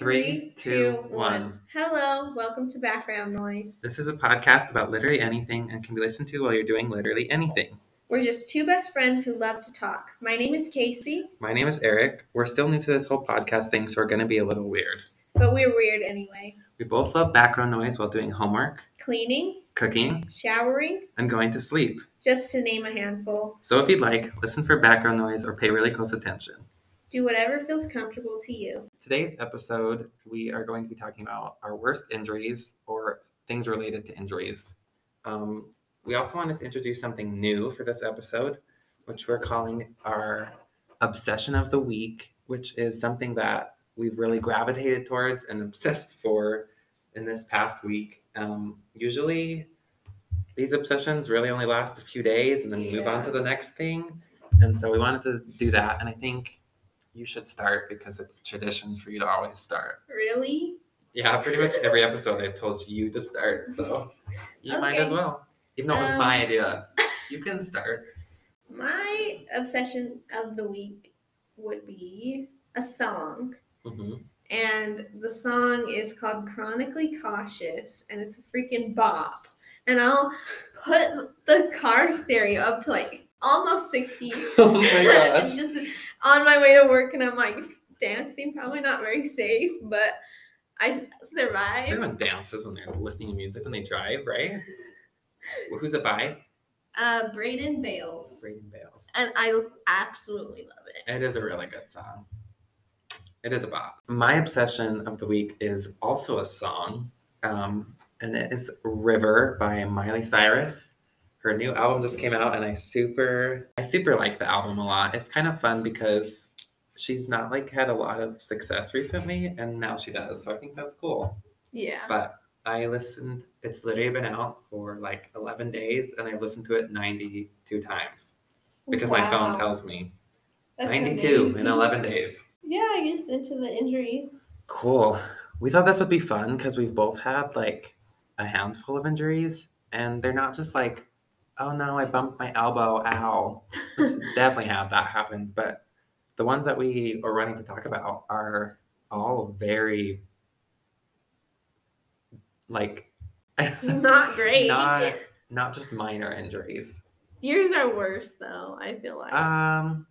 Three, two, one. Hello, welcome to Background Noise. This is a podcast about literally anything and can be listened to while you're doing literally anything. We're just two best friends who love to talk. My name is Kaysee, My name is Eric. We're still new to this whole podcast thing, so we're going to be a little weird. but we're weird anyway. We both love background noise while doing homework, Cleaning, cooking, showering, and going to sleep. just to name a handful. So if you'd like, listen for background noise or pay really close attention. Do whatever feels comfortable to you. Today's episode, we are going to be talking about our worst injuries or things related to injuries. Um, we also wanted to introduce something new for this episode, which we're calling our obsession of the week, which is something that we've really gravitated towards and obsessed for in this past week. Um, usually, these obsessions really only last a few days and then we move on to the next thing. And so we wanted to do that. And I think you should start because it's tradition for you to always start. Really? Yeah, pretty much every episode I've told you to start, so you might as well. Even though it was Um, my idea, you can start. My obsession of the week would be a song. hmm And the song is called Chronically Cautious, and it's a freaking bop. And I'll put the car stereo up to like almost 60. Oh my gosh. just on my way to work, and I'm like dancing, probably not very safe, but I survived. Everyone dances when they're listening to music when they drive, right? Who's it by? Uh, Braden Bales. Braden Bales. And I absolutely love it. It is a really good song. It is a bop. My obsession of the week is also a song, um, and it is River by Miley Cyrus. Her new album just came out, and I super, I super like the album a lot. It's kind of fun because she's not like had a lot of success recently, and now she does. So I think that's cool. Yeah. But I listened. It's literally been out for like 11 days, and I've listened to it 92 times because my phone tells me That's 92 in 11 days. Yeah, I guess into the injuries. Cool. We thought this would be fun because we've both had like a handful of injuries, and they're not just like, oh no, I bumped my elbow, ow. Definitely had that happen. But the ones that we are running to talk about are all very like Not great. not not just minor injuries. Yours are worse though, I feel like. Um,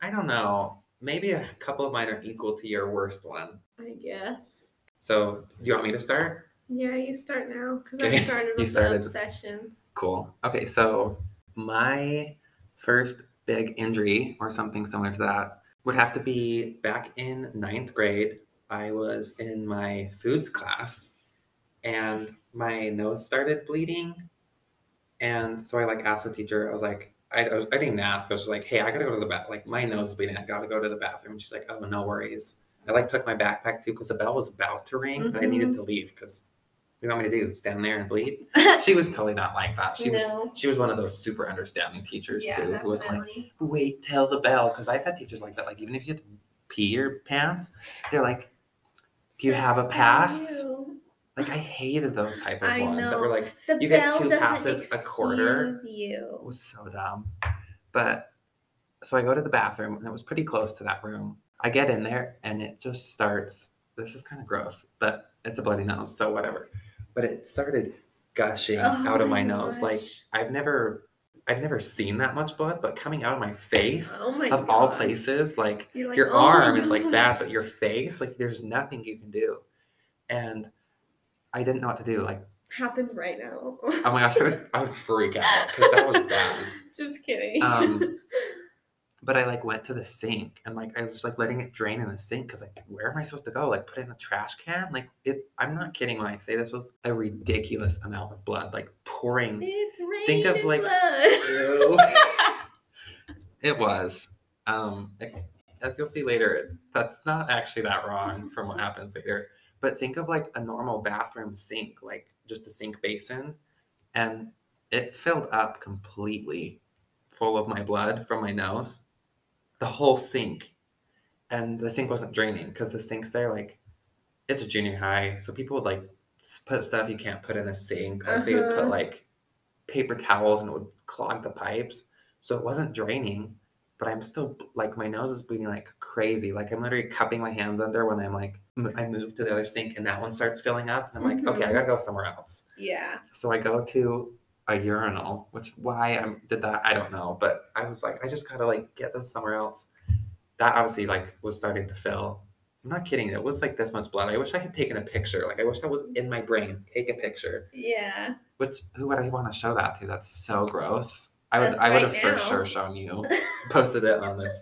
I don't know. Maybe a couple of mine are equal to your worst one. I guess. So, do you want me to start? Yeah, you start now because Okay, I started with started. the obsessions. Cool. Okay, so my first big injury or something similar to that would have to be back in ninth grade. I was in my foods class and my nose started bleeding. And so I like asked the teacher, I was like, I, I, was, I didn't ask. I was just like, hey, I gotta go to the bath. Like my nose is bleeding. I gotta go to the bathroom. She's like, oh, no worries. I like took my backpack too because the bell was about to ring, but I needed mm-hmm. to leave because you want me to do? Stand there and bleed? she was totally not like that. She was she was one of those super understanding teachers Yeah, too, who wasn't like, wait till the bell. Because I've had teachers like that. Like even if you have to pee your pants, they're like, do you have a pass? like I hated those type of I ones that were like The You get two passes a quarter. You. it was so dumb. But so I go to the bathroom and it was pretty close to that room. I get in there and it just starts. This is kind of gross, but it's a bloody nose, so whatever. But it started gushing Oh out of my my nose. Like. I've never I've never seen that much blood, but coming out of my face Oh my of all places, like like, your "Oh arm is like bad, but your face, like there's nothing you can do. And I didn't know what to do. Like, happens right now. oh my gosh, I would, I would freak out because that was bad. Just kidding. Um, But I like went to the sink and like I was just like letting it drain in the sink because like where am I supposed to go? Like put it in the trash can? Like it I'm not kidding when I say this was a ridiculous amount of blood, like pouring. it's think of, raining like- blood. It was. Um, as you'll see later, that's not actually that wrong from what happens later. But think of like a normal bathroom sink, like just a sink basin, and it filled up completely full of my blood from my nose, the whole sink. And the sink wasn't draining because the sink's there, like it's a junior high, so people would like put stuff you can't put in a sink. Like they would put Uh-huh. like paper towels and it would clog the pipes. So it wasn't draining, but I'm still like my nose is bleeding like crazy. Like I'm literally cupping my hands under when I'm like m- I move to the other sink and that one starts filling up. And I'm like, okay, I Mhm. gotta go somewhere else. Yeah. So I go to a urinal, which why I did that, I don't know. But I was like, I just gotta like get this somewhere else. That obviously like was starting to fill. I'm not kidding. It was like this much blood. I wish I had taken a picture. Like I wish that was in my brain. Take a picture. Yeah. Which who would I want to show that to? That's so gross. I would I would right have for sure shown you. Posted it on this.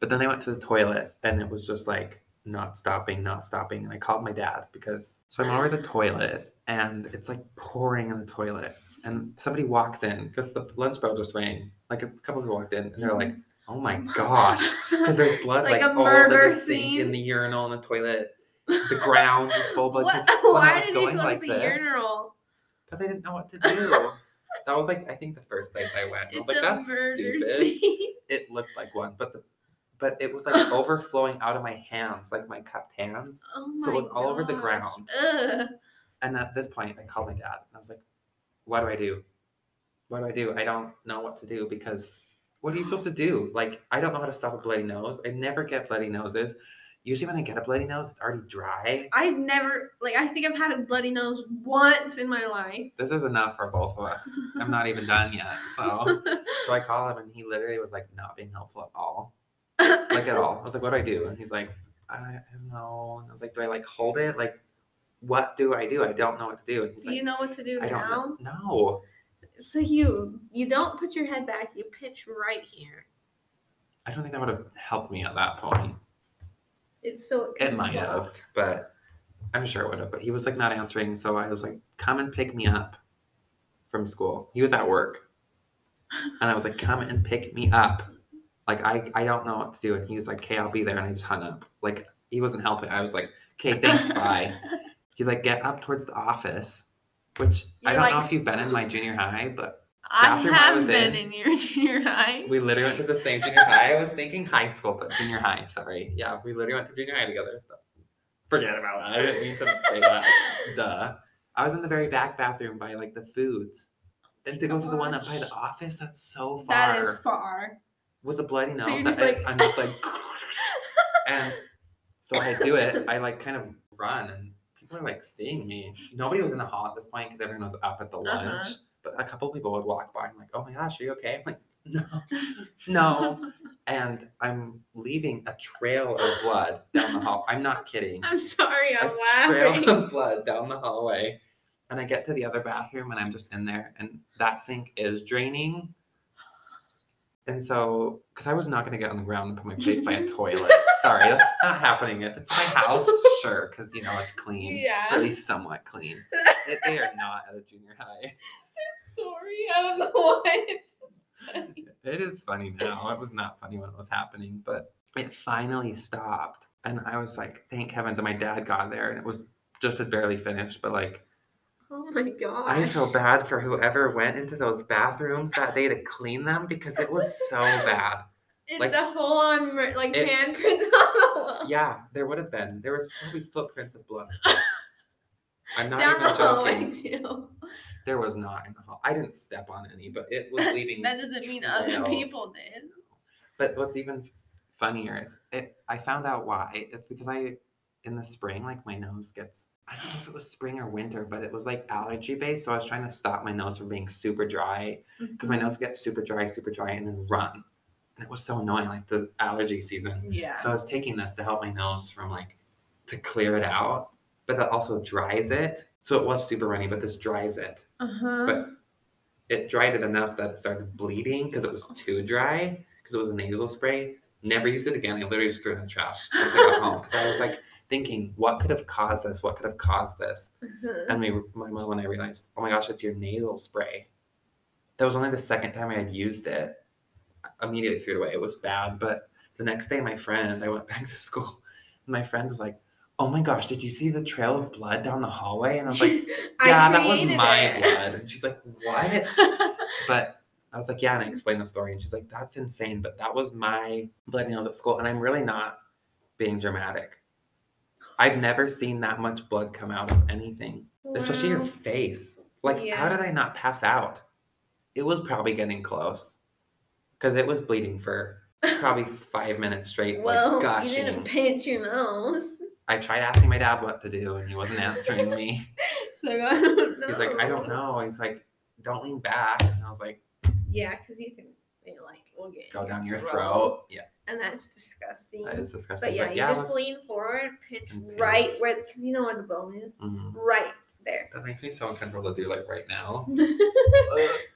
But then I went to the toilet and it was just like not stopping, not stopping. And I called my dad because so I'm over the toilet and it's like pouring in the toilet. And somebody walks in because the lunch bell just rang. Like a couple people walked in and they're like, mm-hmm. oh my gosh. Because there's blood like like, a all over murder the sink, scene. in the urinal, in the toilet. The ground was full of blood. What? 'cause I Why was did you go like to the this- urinal? because I didn't know what to do. that was like I think the first place I went. I was It's like, a that's murder stupid. scene. It looked like one, but the but it was like overflowing out of my hands, like my cupped hands. Oh So it my was all over the ground. Ugh. And at this point, I called my dad and I was like, "What do I do? What do I do? I don't know what to do because what are you supposed to do? Like I don't know how to stop a bloody nose. I never get bloody noses. Usually when I get a bloody nose, it's already dry. I've never like I think I've had a bloody nose once in my life. This is enough for both of us. I'm not even done yet. So so I call him and he literally was like not being helpful at all. like at all. I was like, what do I do? And he's like, I, I don't know. And I was like, do I like hold it? Like, what do I do? I don't know what to do. Do like, you know what to do I don't now? know. No, So you you don't put your head back, you pitch right here. I don't think that would have helped me at that point. It's so It comes might have, but I'm sure it would have. But he was like not answering. So I was like, come and pick me up from school. He was at work. And I was like, come and pick me up. Like, I, I don't know what to do. And he was like, okay, I'll be there. And I just hung up. Like, he wasn't helping. I was like, okay, thanks, bye. He's like, get up towards the office, which I You're don't know if you've been in my junior high, but I I have been in- in your junior high. we literally went to the same junior high. I was thinking high school, but junior high, sorry. Yeah, we literally went to junior high together. Forget about that. I didn't mean to say that. Duh. I was in the very back bathroom by like the foods. And to go to the one up by the office, that's so far. That is far. With a bloody nose. So you're that just is- like- I'm just like and so I do it. I like kind of run and people are like seeing me. Nobody was in the hall at this point because everyone was up at the lunch. Uh-huh. But a couple people would walk by and like, oh my gosh, are you okay? I'm like, no, no. And I'm leaving a trail of blood down the hall. I'm not kidding. I'm sorry, I'm a trail laughing. of blood down the hallway. And I get to the other bathroom and I'm just in there and that sink is draining. And so, because I was not going to get on the ground and put my face by a toilet. Sorry, that's not happening. If it's my house, sure, because you know it's clean. Yeah. At least somewhat clean. It, they are not at a junior high. Sorry, I don't know why it's funny. It is funny now. It was not funny when it was happening, but it finally stopped. And I was like, thank heavens. And my dad got there and it was just had barely finished, but like, Oh my god. I feel bad for whoever went into those bathrooms that day to clean them because it was so bad. It's like- a whole on like It- handprints on the wall. Yeah, there would have been. There was probably footprints of blood. I'm not Down the even hallway joking. too. There was not in the hall. I didn't step on any, but it was leaving. That doesn't mean other people did. But what's even funnier is it, I found out why. It's because I, in the spring, like my nose gets, I don't know if it was spring or winter, but it was like allergy based. So I was trying to stop my nose from being super dry because my mm-hmm. nose gets super dry, super dry, and then run. And it was so annoying, like the allergy season. Yeah. So I was taking this to help my nose from like to clear it out, but that also dries it. So it was super runny, but this dries it. uh-huh. But it dried it enough that it started bleeding because it was too dry because it was a nasal spray. Never used it again. I literally just threw it in the trash once I got home because I was like thinking, what could have caused this? What could have caused this? Uh-huh. And we, my mom and I realized, oh my gosh, it's your nasal spray. That was only the second time I had used it. I immediately threw it away. It was bad. But the next day, my friend, I went back to school. And my friend was like, oh my gosh, did you see the trail of blood down the hallway? And I was like, yeah, that was my it. blood. And she's like, what? But I was like, yeah, and I explained the story. And she's like, that's insane. But that was my bloody nose at school. And I'm really not being dramatic. I've never seen that much blood come out of anything, especially your face. Like, how did I not pass out? It was probably getting close because it was bleeding for probably five minutes straight, Well, like you didn't pinch your nose. I tried asking my dad what to do, and he wasn't answering me. So I don't know. He's like, I don't know. He's like, don't lean back. And I was like, Yeah, because you can, you know, like, we'll get go down your throat. Yeah, and that's disgusting. that is disgusting. but yeah, you it just was- lean forward, pinch And pinch. right where, because you know where the bone is, Mhm. right there. That makes me so uncomfortable to do like right now.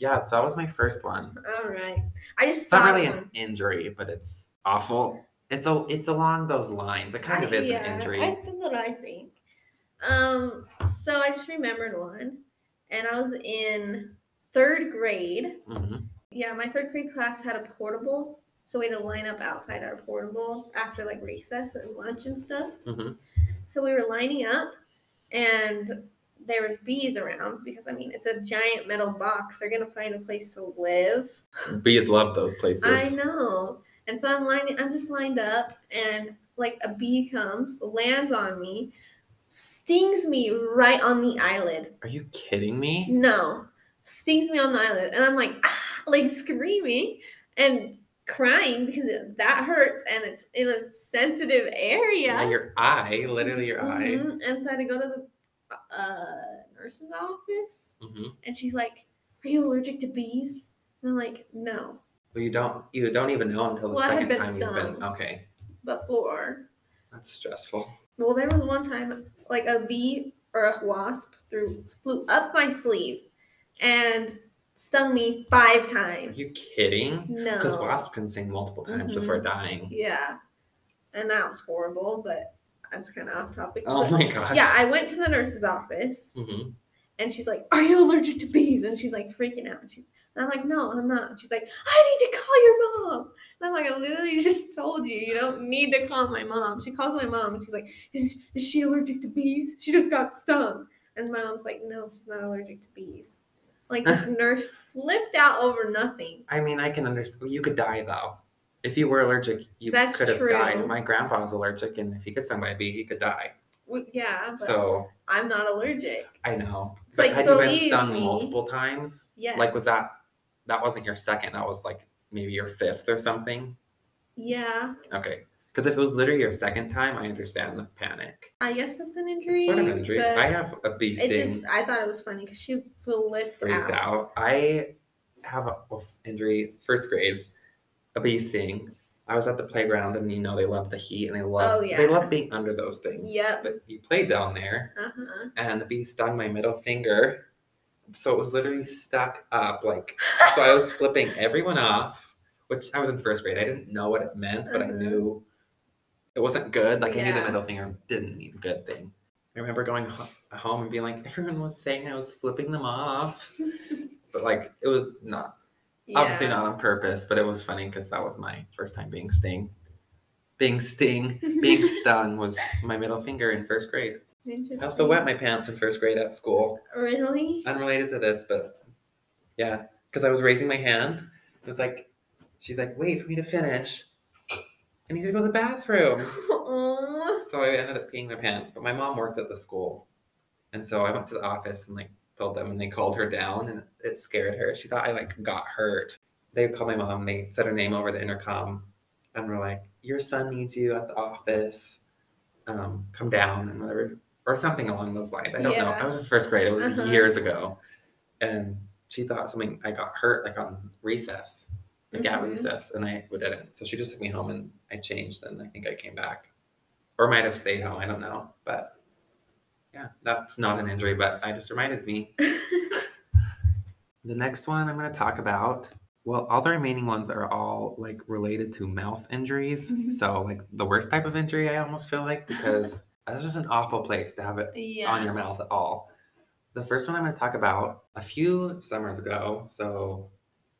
yeah, so that was my first one. All right, I just It's not really of an injury, but it's awful. It's a, it's along those lines. It kind of is yeah, an injury. I, that's what I think. Um, so I just remembered one, and I was in third grade. hmm Yeah, my third grade class had a portable, so we had to line up outside our portable after like recess and lunch and stuff. hmm So we were lining up, and there was bees around because I mean it's a giant metal box. They're gonna find a place to live. Bees love those places. I know. And so I'm lining. I'm just lined up, and like a bee comes, lands on me, stings me right on the eyelid. Are you kidding me? No, stings me on the eyelid, and I'm like, ah, like screaming and crying because it, that hurts, and it's in a sensitive area. Your eye, literally your eye. Mhm. And so I had to go to the uh, nurse's office, hmm and she's like, "Are you allergic to bees?" And I'm like, "No." But you don't you don't even know until the Well, second been time you've been okay. Before, That's stressful. well, there was one time like a bee or a wasp threw flew up my sleeve and stung me five Are times. you kidding? No. Because wasps can sting multiple times Mhm. before dying. Yeah, and that was horrible, but that's kind of off topic. Oh But- my gosh. Yeah, I went to the nurse's office hmm and she's like, "Are you allergic to bees?" And she's like freaking out. And she's, and I'm like, "No, I'm not." And she's like, "I need to call your mom." And I'm like, "I literally just told you you don't need to call my mom." She calls my mom and she's like, "Is is she allergic to bees? She just got stung." And my mom's like, "No, she's not allergic to bees." Like this nurse flipped out over nothing. I mean, I can understand. You could die though. If you were allergic, you That's could have true. died. My grandpa's allergic, and if he gets stung by a bee, he could die. We- Yeah, but So I'm not allergic. I know. It's but like, had you been stung me. multiple times, Yes. like was that that wasn't your second? That was like maybe your fifth or something. Yeah, Okay. Because if it was literally your second time, I understand the panic. I guess that's an injury. Sort of an injury. I have a bee sting. It just, I thought it was funny because she flipped freaked out. I have a well, injury first grade, a bee sting. I was at the playground and you know they love the heat and they love Oh, yeah. they love being under those things. Yep. But you played down there Uh huh. and the bee stung my middle finger. So it was literally stuck up like so I was flipping everyone off, which I was in first grade. I didn't know what it meant, but I Uh-huh. knew it wasn't good. Like I knew the middle finger didn't mean a good thing. I remember going ho- home and being like, everyone was saying I was flipping them off, but like it was not obviously not on purpose, but it was funny because that was my first time being sting. Being sting, being stung was my middle finger in first grade. I also wet my pants in first grade at school. Really? Unrelated to this, but yeah, because I was raising my hand. It was like, she's like, wait for me to finish. I need to go to the bathroom. So I ended up peeing my pants. But my mom worked at the school. And so I went to the office and like told them and they called her down and it scared her. She thought I like got hurt. They called my mom, they said her name over the intercom and were like, Your son needs you at the office. Um, come down and whatever or something along those lines. I don't know. I was in first grade. It was Uh-huh. years ago. And she thought something I got hurt like on recess. Like at Mhm. recess and I didn't. So she just took me home and I changed and I think I came back or might have stayed home. I don't know, but yeah, that's not an injury, but I just reminded me. The next one I'm going to talk about. Well, all the remaining ones are all like related to mouth injuries. Mhm. So like the worst type of injury, I almost feel like because that's just an awful place to have it yeah. on your mouth at all. The first one I'm going to talk about a few summers ago, so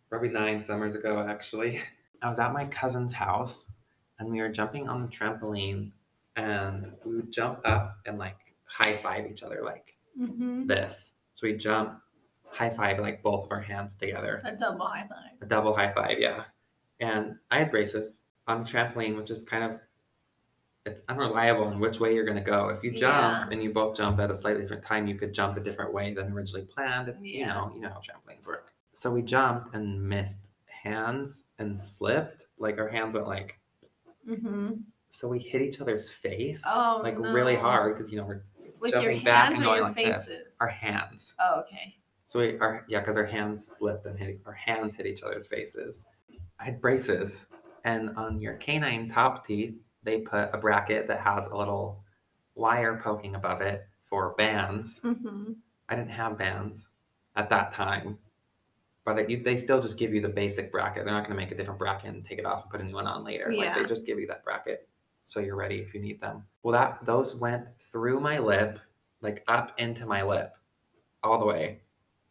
probably nine summers ago actually, I was at my cousin's house and we were jumping on the trampoline and we would jump up and like high five each other like Mm-hmm. this. So we jump, high five like both of our hands together. A double high five. A double high five, yeah. And I had braces on a trampoline, which is kind of it's unreliable in which way you're gonna go. If you jump Yeah. and you both jump at a slightly different time, you could jump a different way than originally planned. You Yeah. know, you know how trampolines work. So we jumped and missed hands and slipped. Like our hands went like Mm-hmm. so we hit each other's face Oh, like really hard because you know we're With your jumping back hands and or going your like this. faces? our hands. Oh, okay. So we our yeah, because our hands slipped and hit our hands hit each other's faces. I had braces, and on your canine top teeth, they put a bracket that has a little wire poking above it for bands. Mm-hmm. I didn't have bands at that time, but it, you, they still just give you the basic bracket. They're not going to make a different bracket and take it off and put a new one on later. Yeah. Like they just give you that bracket so you're ready if you need them. Well, that those went through my lip, like up into my lip, all the way,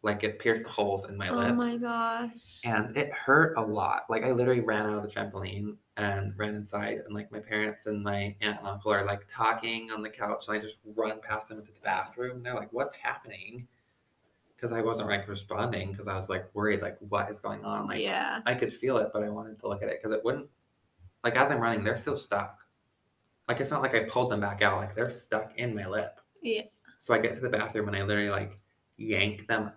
like it pierced the holes in my Oh lip, Oh my gosh. and it hurt a lot. Like I literally ran out of the trampoline and ran inside, and like my parents and my aunt and uncle are like talking on the couch, and I just run past them into the bathroom. And they're like, "What's happening?" Because I wasn't like responding because I was like worried, like what is going on? Like yeah. I could feel it, but I wanted to look at it because it wouldn't. Like as I'm running, they're still stuck. Like it's not like I pulled them back out. Like they're stuck in my lip. Yeah. So I get to the bathroom and I literally like yank them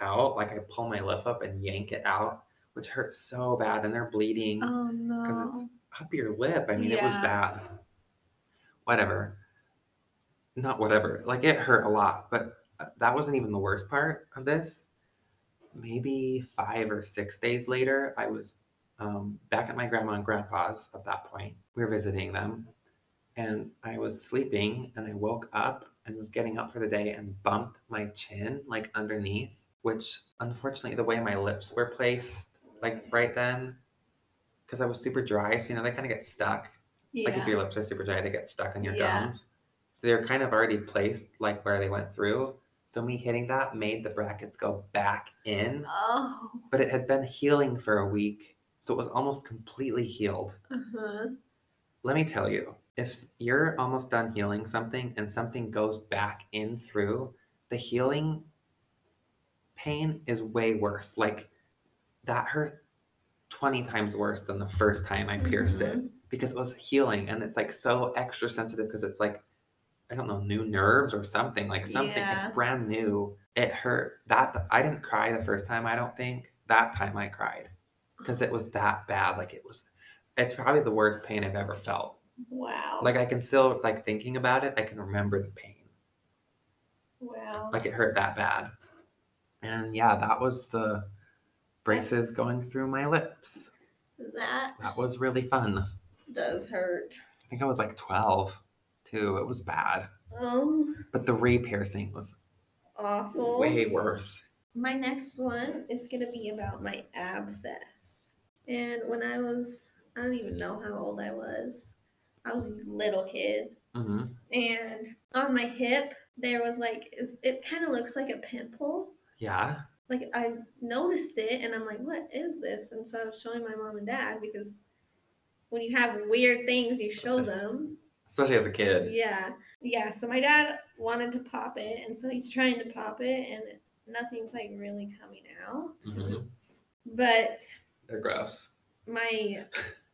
out. Like I pull my lip up and yank it out, which hurts so bad, and they're bleeding Oh no. because it's up your lip. I mean, it was Yeah. bad. Whatever. Not whatever. Like it hurt a lot, but uh, that wasn't even the worst part of this. Maybe five or six days later, I was um, back at my grandma and grandpa's at that point. We were visiting them, and I was sleeping, and I woke up and was getting up for the day and bumped my chin like underneath, which unfortunately, the way my lips were placed, like right then, because I was super dry, so you know they kind of get stuck. yeah. Like if your lips are super dry, they get stuck on your Yeah. gums. So they're kind of already placed like where they went through. So me hitting that made the brackets go back in, oh. but it had been healing for a week. So it was almost completely healed. Uh-huh. Let me tell you, if you're almost done healing something and something goes back in through, the healing pain is way worse. Like that hurt 20 times worse than the first time I pierced it Mhm. because it was healing and it's like so extra sensitive because it's like I don't know new nerves or something like something Yeah. it's brand new. It hurt that I didn't cry the first time I don't think that time I cried because it was that bad like it was it's probably the worst pain I've ever felt. Wow. Like I can still like thinking about it I can remember the pain wow. like it hurt that bad. And yeah, that was the braces That's- going through my lips. that That was really fun. does hurt. I think I was like 12 too. It was bad. Um, But the re-piercing was awful. way worse. My next one is gonna be about my abscess. And when I was, I don't even know how old I was. I was a little kid, hmm and on my hip there was like it, it kind of looks like a pimple. Yeah. Like I noticed it, and I'm like, "What is this?" And so I was showing my mom and dad because when you have weird things, you show them. Especially as a kid. Yeah, yeah. So my dad wanted to pop it, and so he's trying to pop it, and nothing's like really coming out. Mhm. it's- But They're gross. my,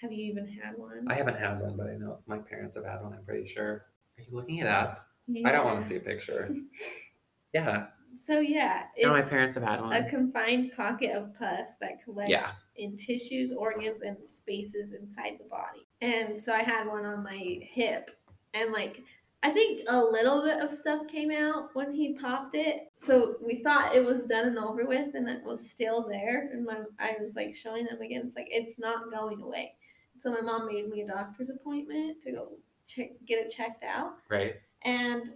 have you even had one? I haven't had one, but I know my parents have had one, I'm pretty sure. Are you looking it up? I don't want to see a picture. yeah. So yeah, No, my parents have had one. a confined pocket of pus that collects Yeah. in tissues, organs, and spaces inside the body. And so I had one on my hip, and like I think a little bit of stuff came out when he popped it. So we thought it was done and over with, and it was still there. And my I was like showing them again. It's like it's not going away. So my mom made me a doctor's appointment to go check get it checked out Right. and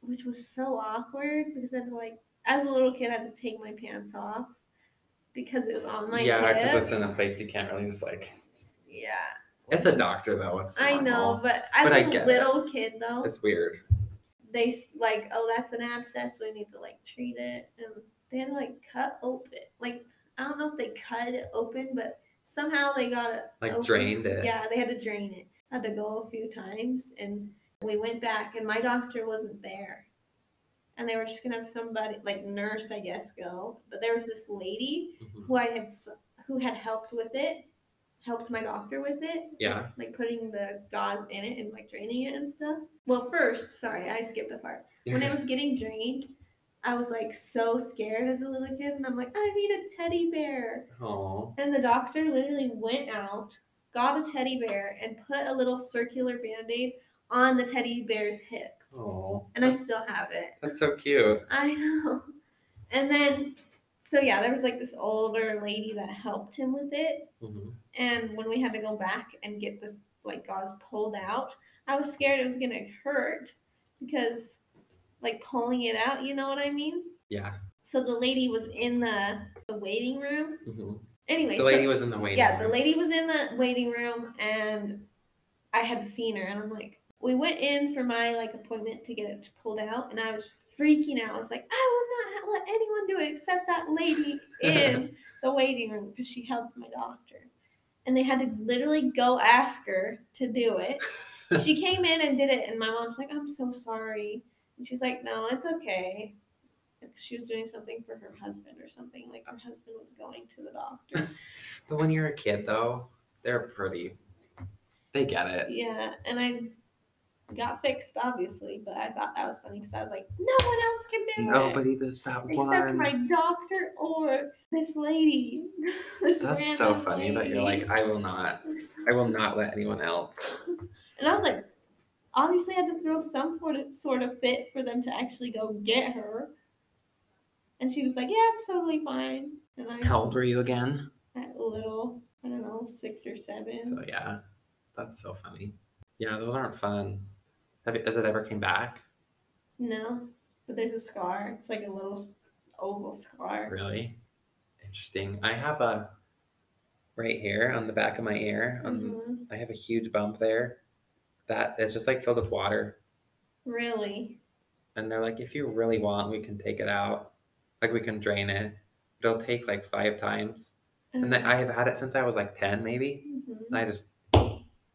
which was so awkward because I had to like as a little kid I had to take my pants off because it was on my yeah, because it's in a place you can't really just like. yeah. It's the doctor though. It's I know, but as But a get it. little kid though, It's weird. they like, oh, that's an abscess, so we need to like treat it, and they had to like cut open. Like I don't know if they cut it open, but somehow they got it Like open. drained it. Yeah, they had to drain it. Had to go a few times, and we went back, and my doctor wasn't there, and they were just gonna have somebody like nurse, I guess, go. But there was this lady Mhm. who I had who had helped with it, helped my doctor with it, Yeah. like putting the gauze in it and like draining it and stuff. Well, first, sorry, I skipped a part. When it was getting drained, I was like so scared as a little kid, and I'm like, I need a teddy bear. Oh. And the doctor literally went out, got a teddy bear and put a little circular band-aid on the teddy bear's hip. Oh, And I still have it. that's so cute. I know. And then, so yeah, there was like this older lady that helped him with it. Mm-hmm. And when we had to go back and get this like gauze pulled out, I was scared it was gonna hurt because like pulling it out, you know what I mean? Yeah. So the lady was in the, the waiting room. hmm Anyway, The so- lady was in the waiting yeah, room. the lady was in the waiting room and I had seen her and I'm like, we went in for my like appointment to get it pulled out and I was freaking out. I was like, I will not let anyone do it except that lady in the waiting room because she helped my doctor. And they had to literally go ask her to do it. she came in and did it and my mom's like, I'm so sorry. And she's like, no, it's okay. Like, She was doing something for her husband or something. Like her husband was going to the doctor. But when you're a kid, though, they're pretty. They get it. Yeah, and I got fixed, obviously, but I thought that was funny because I was like, no one else can do it Nobody does that except one. my doctor or this lady. this That's so funny that you're like, I will not. I will not let anyone else. and I was like, obviously, I had to throw some sort of sort of fit for them to actually go get her. And she was like, yeah, it's totally fine. And I How old were you again? at little, I don't know, six or seven. So yeah, that's so funny. Yeah, those aren't fun. Have you, has it ever came back? No, but there's a scar. It's like a little oval scar. Really? Interesting. I have a right here on the back of my ear. On Mhm. I have a huge bump there. That is just like filled with water. Really? And they're like, if you really want, we can take it out. Like we can drain it. It'll take like five times. And then I have had it since I was like ten, maybe. Mhm. And I just,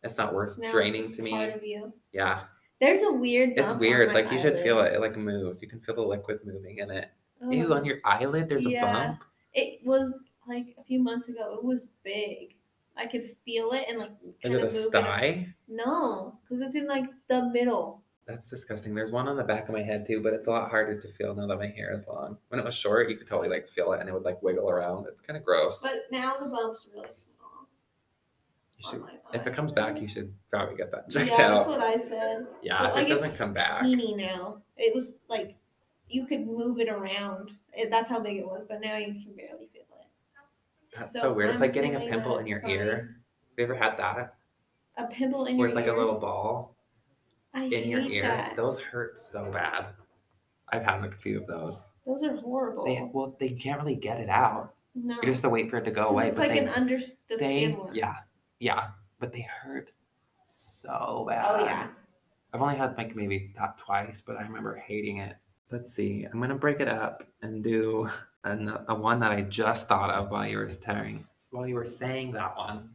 it's not worth now it's draining to me. Yeah, There's a weird. it's weird. Like you should feel it. It like moves. You can feel the liquid moving in it. Ew, Oh, on your eyelid, there's a bump. It was like a few months ago. It was big. I could feel it and like Is kind it of a move sty? No, because it's in like the middle. That's disgusting. There's one on the back of my head too, but it's a lot harder to feel now that my hair is long. When it was short, you could totally like feel it and it would like wiggle around. It's kind of gross. But now the bump's really small. You on should, my if it comes back, you should probably get that checked yeah, that's out. what I said. Yeah, But, if like, it doesn't it's come back. teeny now. It was like you could move it around. It, that's how big it was, but now you can barely feel it. That's So so, weird. It's I'm like getting a pimple in your it's ear. Have you ever had that? A pimple in Where your it's like ear. a little ball I in your ear. that. Those hurt so bad. I've had like a few of those. Those are horrible. They well, they can't really get it out. no, You just have to wait for it to go away. it's but like they, an under the they skin one. yeah, yeah, but they hurt so bad. Oh yeah. I've only had like maybe that twice, but I remember hating it. Let's see. I'm gonna break it up and do an, a one that I just thought of while you were telling, while you were saying that one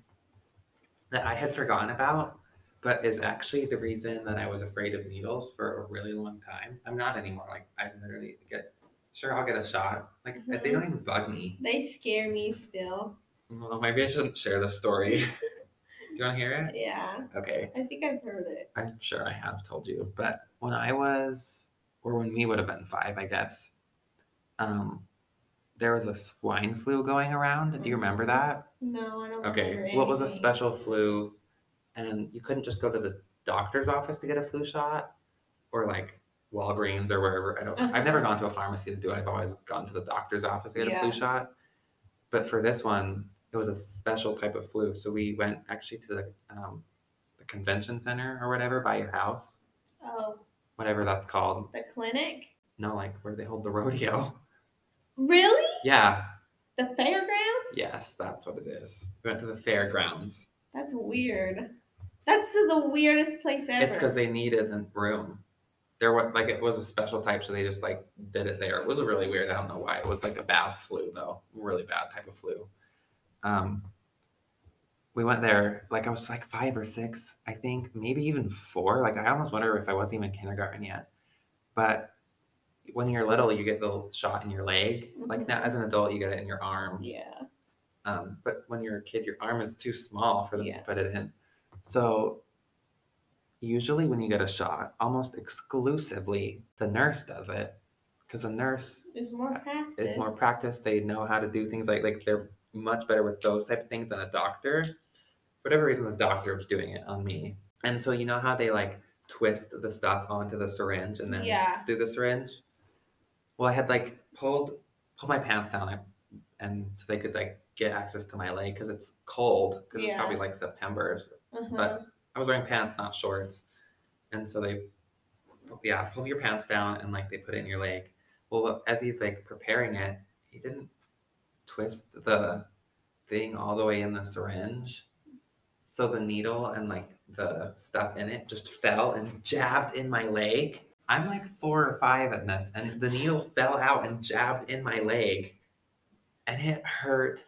that I had forgotten about, but is actually the reason that I was afraid of needles for a really long time. I'm not anymore. Like I literally get sure I'll get a shot. Like they Mhm. don't even bug me. They scare me still. Well, maybe I shouldn't share the story. do you want to hear it? Yeah, Okay. I think I've heard it. I'm sure I have told you, but when I was, or when we would have been five, I guess, um, there was a swine flu going around. Do you remember that? No, I don't. Okay. What was a special flu? And you couldn't just go to the doctor's office to get a flu shot or like Walgreens or wherever. I don't I've never Uh-huh. gone to a pharmacy to do it. I've always gone to the doctor's office to get a flu shot. But for this one, it was a special type of flu. So we went actually to the, um, the convention center or whatever by your house Oh, whatever that's called. the clinic. No, like where they hold the rodeo. Really? Yeah. The fairgrounds? Yes, that's what it is. We went to the fairgrounds. That's weird. That's the weirdest place ever. It's because they needed a room. There was like it was a special type, so they just like did it there. It was really weird. I don't know why. It was like a bad flu though, really bad type of flu. Um, we went there like I was like five or six, I think, maybe even four. Like I almost wonder if I wasn't even kindergarten yet. But when you're little, you get the shot in your leg. Like now, as an adult, you get it in your arm. Yeah. Um, but when you're a kid, your arm is too small for them Yeah. to put it in. So usually when you get a shot, almost exclusively the nurse does it because the nurse There's more practice. is Uh, more practiced. They know how to do things like like they're much better with those type of things than a doctor. For whatever reason, the doctor was doing it on me. And so you know how they like twist the stuff onto the syringe and then Yeah. through the syringe. Well, I had like pulled pulled my pants down, and- and so they could like get access to my leg because it's cold because it's probably like September. so- Uh-huh. But I was wearing pants, not shorts, and so they, yeah, pull your pants down and like they put it in your leg. Well, as he's like preparing it, he didn't twist the thing all the way in the syringe. So the needle and like the stuff in it just fell and jabbed in my leg. I'm like four or five in this, and the needle fell out and jabbed in my leg. And it hurt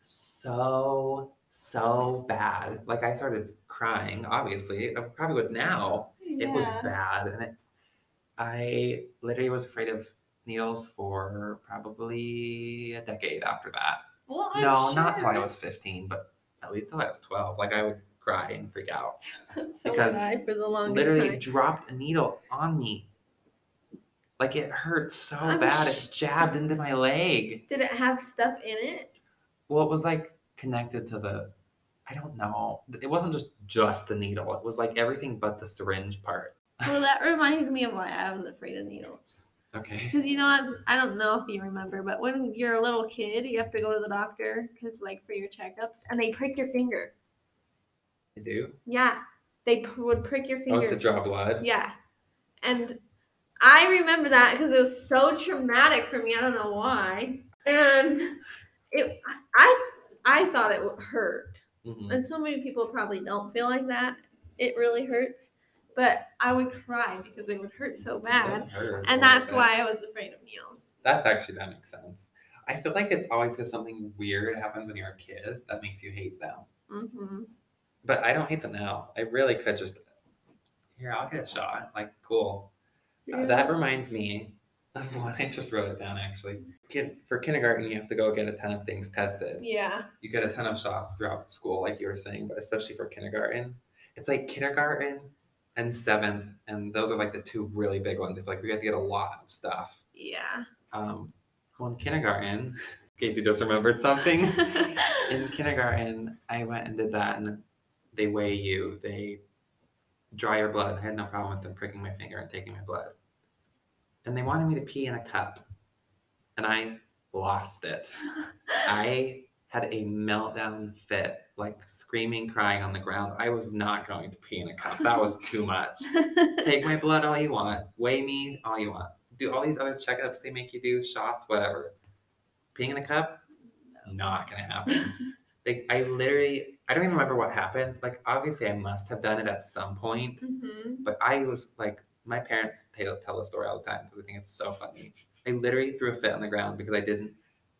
so, so bad. Like I started crying, obviously. I probably would now. Yeah. It was bad. And it, I literally was afraid of needles for probably a decade after that. Well, no, not till I was 15, but at least till I was 12. Like I would cry and freak out. so because I for the longest Literally time. dropped a needle on me. Like it hurt so I'm bad. sh- It jabbed into my leg. Did it have stuff in it? Well, it was like connected to the. I don't know. It wasn't just just the needle. It was like everything but the syringe part. Well, that reminded me of why I was afraid of needles. Okay. Because you know, I don't know if you remember, but when you're a little kid, you have to go to the doctor because, like, for your checkups, and they prick your finger. You do? Yeah, they p- would prick your Oh, finger. to draw blood. Yeah, and I remember that because it was so traumatic for me. I don't know why, and it. I I thought it would hurt, hmm and so many people probably don't feel like that. It really hurts, but I would cry because it would hurt so bad, and that's why I was afraid of needles. That's actually that makes sense. I feel like it's always because something weird happens when you're a kid that makes you hate them. hmm But I don't hate them now. I really could just here. I'll get a shot. Like cool. Uh, that reminds me of one. I just wrote it down actually. Kid for kindergarten, you have to go get a ton of things tested. Yeah. You get a ton of shots throughout school, like you were saying, but especially for kindergarten, it's like kindergarten and seventh, and those are like the two really big ones. If like we have to get a lot of stuff. Yeah. Um, well, in kindergarten, Kaysee just remembered something. in kindergarten, I went and did that, and they weigh you. They draw your blood. I had no problem with them pricking my finger and taking my blood. And they wanted me to pee in a cup, and I lost it. I had a meltdown fit, like screaming, crying on the ground. I was not going to pee in a cup. That was too much. Take my blood all you want. Weigh me all you want. Do all these other checkups they make you do, shots, whatever. Peeing in a cup, not gonna happen. like I literally, I don't even remember what happened. Like obviously, I must have done it at some point, hmm but I was like, my parents tell tell the story all the time because I think it's so funny. I literally threw a fit on the ground because I didn't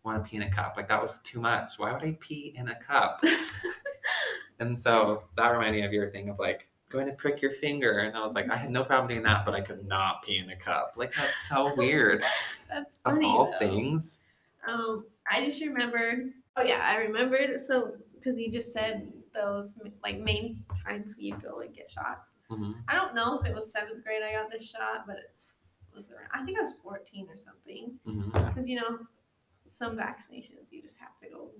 want to pee in a cup. Like that was too much. Why would I pee in a cup? and so that reminded me of your thing of like going to prick your finger, and I was like, I had no problem doing that, but I could not pee in a cup. Like that's so weird. That's of funny all though. things. Um, I just remembered. Oh yeah, I remembered. So because you just said those like main times you go and get shots. hmm I don't know if it was seventh grade I got this shot, but it's it was around. I think I was fourteen or something. hmm Because you know, some vaccinations you just have to go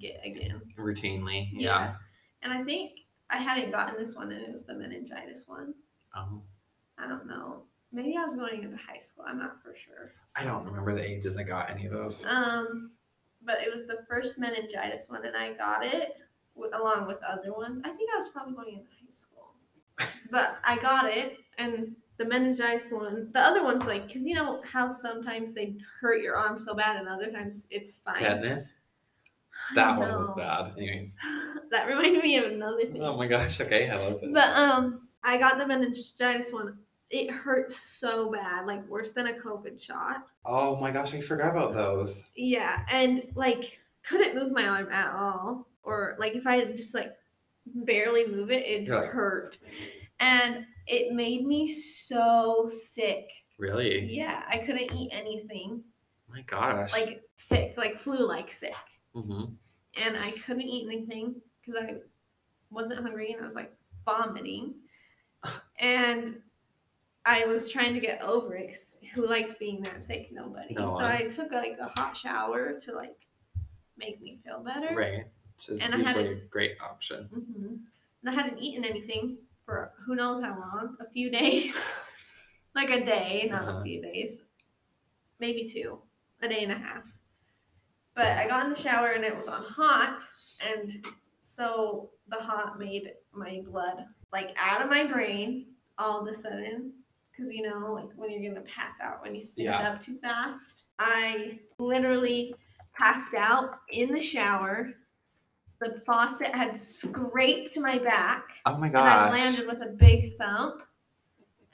get again. Routinely, yeah. Yeah. And I think I hadn't gotten this one, and it was the meningitis one. Um, I don't know. Maybe I was going into high school. I'm not for sure. I don't remember the ages I got any of those. Um, but it was the first meningitis one, and I got it with, along with other ones. I think I was probably going into high school, but I got it, and the meningitis one, the other one's like, cause you know how sometimes they hurt your arm so bad, and other times it's fine. Tetanus. That one was bad. Anyways. that reminded me of another thing. Oh my gosh. Okay, I love this. But um, I got the meningitis one. It hurt so bad, like worse than a COVID shot. oh my gosh, I forgot about those. Yeah, and like couldn't move my arm at all, or like if I just like barely move it, it You're hurt, and it made me so sick. Really? Yeah, I couldn't eat anything, my gosh. like sick, like flu-like sick, hmm and I couldn't eat anything because I wasn't hungry and I was like vomiting, and I was trying to get over it. 'cause who likes being that sick? Nobody. No so one. I took like a hot shower to like make me feel better. Right. which is And I usually a great option. hmm And I hadn't eaten anything for who knows how long, a few days, like a day, not Uh-huh. a few days, maybe two, a day and a half. But I got in the shower and it was on hot, and so the hot made my blood like out of my brain all of a sudden. Because you know, like when you're gonna pass out when you stand Yeah. up too fast. I literally passed out in the shower. The faucet had scraped my back, Oh my and I landed with a big thump.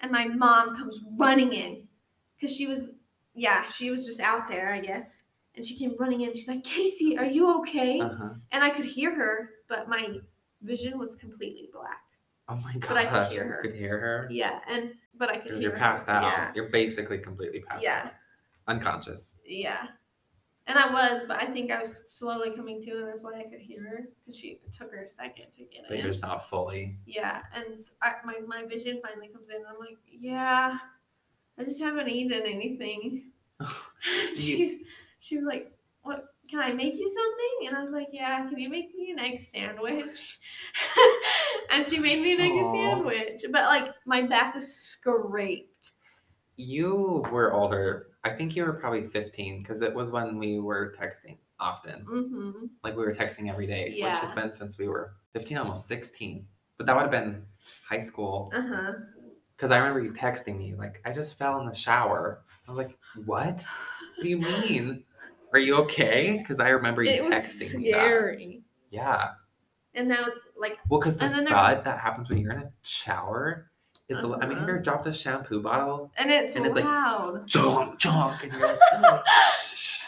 And my mom comes running in because she was, yeah, she was just out there, I guess. And she came running in. She's like, Kaysee, are you okay? Uh-huh. And I could hear her, but my vision was completely black. Oh my god! But I could hear her. You could hear her. Yeah, and but I could Because hear you're her. passed out. Yeah, You're basically completely passed out. Yeah. out. Unconscious. yeah. And I was, but I think I was slowly coming to, and that's why I could hear her because she took her a second to get But in. you're just not fully. Yeah, and I, my my vision finally comes in. And I'm like, yeah, I just haven't eaten anything. she she was like? Can I make you something? And I was like, yeah. Can you make me an egg sandwich? and she made me an egg Aw. sandwich, but like my back was scraped. You were older. I think you were probably 15 because it was when we were texting often. Mm-hmm. Like we were texting every day, which has been since we were 15, almost 16. But that would have been high school. Uh huh. Because I remember you texting me, like, I just fell in the shower. I was like, what? What do you mean? Are you okay? Because I remember you It was texting me that. scary. Yeah. And that was like, Well, because the And then there was- that happens when you're in a shower is the. I mean, have you ever dropped a shampoo bottle? and it's And it's like-. Chonk, chonk, and you're like, oh,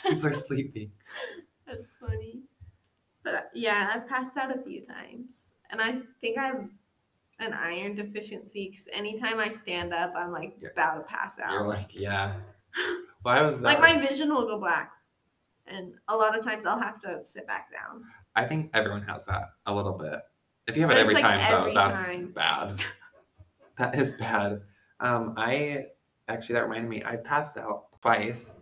people are sleeping. That's funny. But yeah, I've passed out a few times. And I think I have an iron deficiency because anytime I stand up, I'm like Yeah. about to pass out. You're like, yeah. Well, I was. like uh, my vision will go black. And a lot of times I'll have to sit back down. I think everyone has that a little bit. If you have it every like, time, every though, that's time. bad. that is bad. Um, I actually that reminded me. I passed out twice.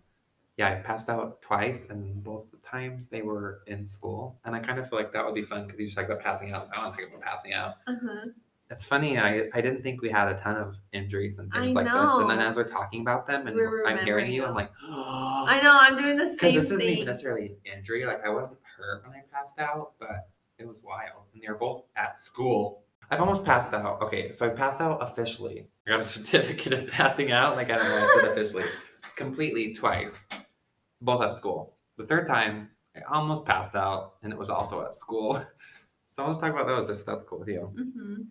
Yeah, I passed out twice, and both the times they were in school. And I kind of feel like that would be fun because you just talk about passing out. So I want to talk about passing out. Uh-huh. It's funny. I I didn't think we had a ton of injuries and things I like this. And then as we're talking about them, and We're I'm hearing remembering you, I'm them. like, I know, I'm doing the because same this isn't thing. even necessarily an injury. Like I wasn't hurt when I passed out, but it was wild. And they were both at school. I've almost passed out. Okay, so I passed out officially. I got a certificate of passing out. Like I don't know, I said officially, completely twice, both at school. The third time, I almost passed out, and it was also at school. So let's talk about those if that's cool with you. hmm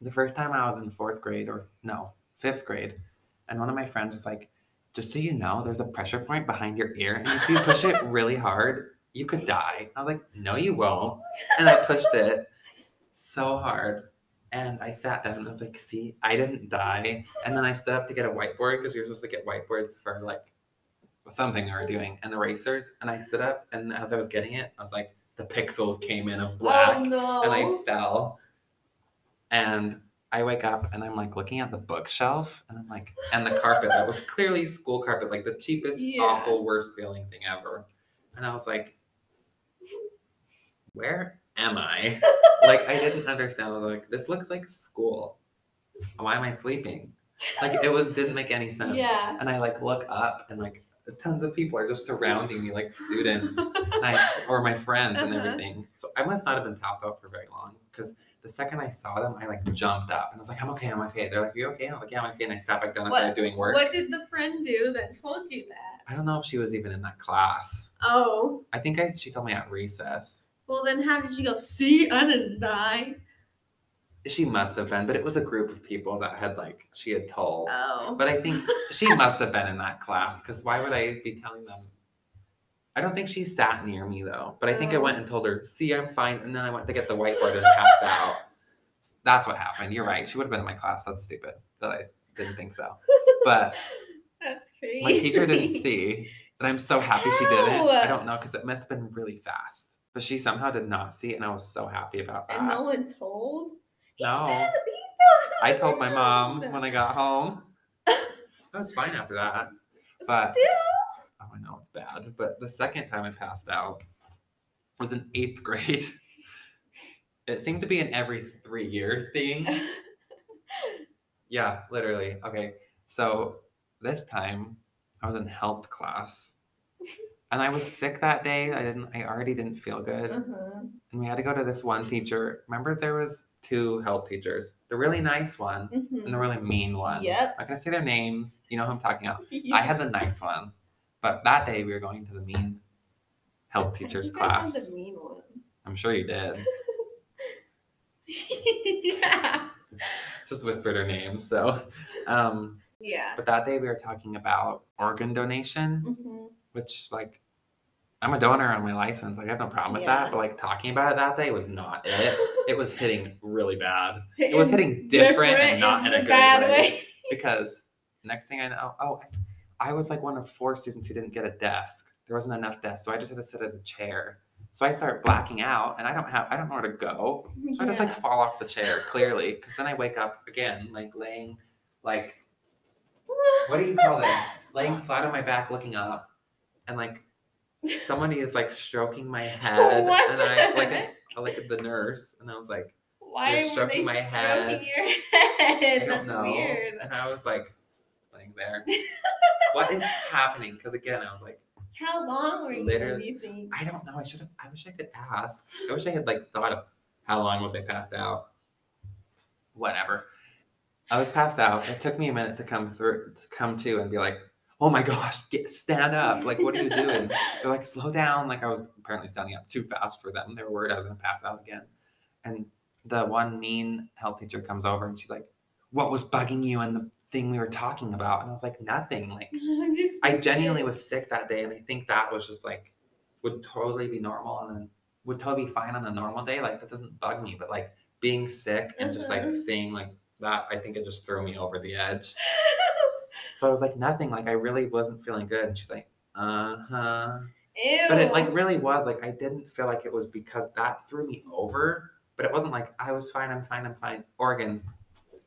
The first time I was in fourth grade, or no, fifth grade, and one of my friends was like, just so you know, there's a pressure point behind your ear, and if you push it really hard, you could die. I was like, no, you won't. And I pushed it so hard. And I sat down and I was like, see, I didn't die. And then I stood up to get a whiteboard because we were supposed to get whiteboards for like something we were doing and erasers. And I stood up and as I was getting it, I was like, the pixels came in of oh, black Oh no. and I fell. And I wake up and I'm like looking at the bookshelf and I'm like, and the carpet that was clearly school carpet, like the cheapest, Yeah. awful, worst feeling thing ever. And I was like, where am I? like, I didn't understand. I was like, this looks like school. Why am I sleeping? Like, it was, didn't make any sense. yeah. And I like look up and like tons of people are just surrounding me, like students and I, or my friends and Uh-huh. everything. So I must not have been passed out for very long because the second I saw them, I like jumped up and I was like, I'm okay, I'm okay. They're like, Are you okay? I was like, yeah, I'm okay. And I sat back down and What- started doing work. What did the friend do that told you that? I don't know if she was even in that class. Oh. I think I she told me at recess. Well, then how did she go? See, I didn't die. She must have been, but it was a group of people that had like she had told. Oh. But I think she must have been in that class because why would I be telling them? I don't think she sat near me though, but I think I Oh. went and told her, "See, I'm fine," and then I went to get the whiteboard and passed out. That's what happened. You're right. She would have been in my class. That's stupid that I didn't think so. But That's crazy. my teacher didn't see, and I'm so happy she didn't. I don't know because it must have been really fast, but she somehow did not see, and I was so happy about that. And no one told? No. I told my mom when I got home. I was fine after that. but- Still? It's bad. But the second time I passed out, was in eighth grade. It seemed to be an every three year thing. Yeah, literally. Okay. So this time I was in health class. And I was sick that day. I didn't I already didn't feel good. uh-huh. And we had to go to this one teacher. Remember there was two health teachers. The really nice one and the really mean one. Yep. I'm not gonna say their names. You know who I'm talking about. I had the nice one. But that day we were going to the mean health teacher's I think I class. the mean one. I'm sure you did. yeah. Just whispered her name. So um Yeah. but that day we were talking about organ donation. hmm which like I'm a donor on my license. Like I have no problem with Yeah. that. But like talking about it that day was not it. It was hitting really bad It was hitting different and not in a good bad way. because next thing I know, oh, I was like one of four students who didn't get a desk. There wasn't enough desks, so I just had to sit at a chair. So I start blacking out, and I don't have I don't know where to go. So I just like fall off the chair clearly, because then I wake up again, like laying, like what do you call this? Laying flat on my back, looking up, and like somebody is like stroking my head, What and I like I look at the nurse, and I was like, Why were stroking my head. stroking your I don't That's know, weird. and I was like, laying there, what is happening? Because again, I was like, How long were you? Literally- you think? I don't know. I should have. I wish I could ask. I wish I had like thought of how long was I passed out. Whatever. I was passed out. It took me a minute to come through, to come to, and be like, "Oh my gosh, get stand up! Like, what are you doing?" They're like, "Slow down!" Like I was apparently standing up too fast for them. They were worried I was gonna pass out again. And the one mean health teacher comes over and she's like, "What was bugging you in the thing we were talking about?" And I was like, "Nothing." Like. I'm just. I genuinely was sick that day, and I think that was just like would totally be normal and then would totally be fine on a normal day. Like that doesn't bug me, but like being sick and just like Uh-huh. seeing like that, I think it just threw me over the edge. So I was like nothing, like I really wasn't feeling good. And she's like, uh huh. Ew. But it like really was like I didn't feel like it was because that threw me over, but it wasn't like I was fine, I'm fine, I'm fine. Oregon,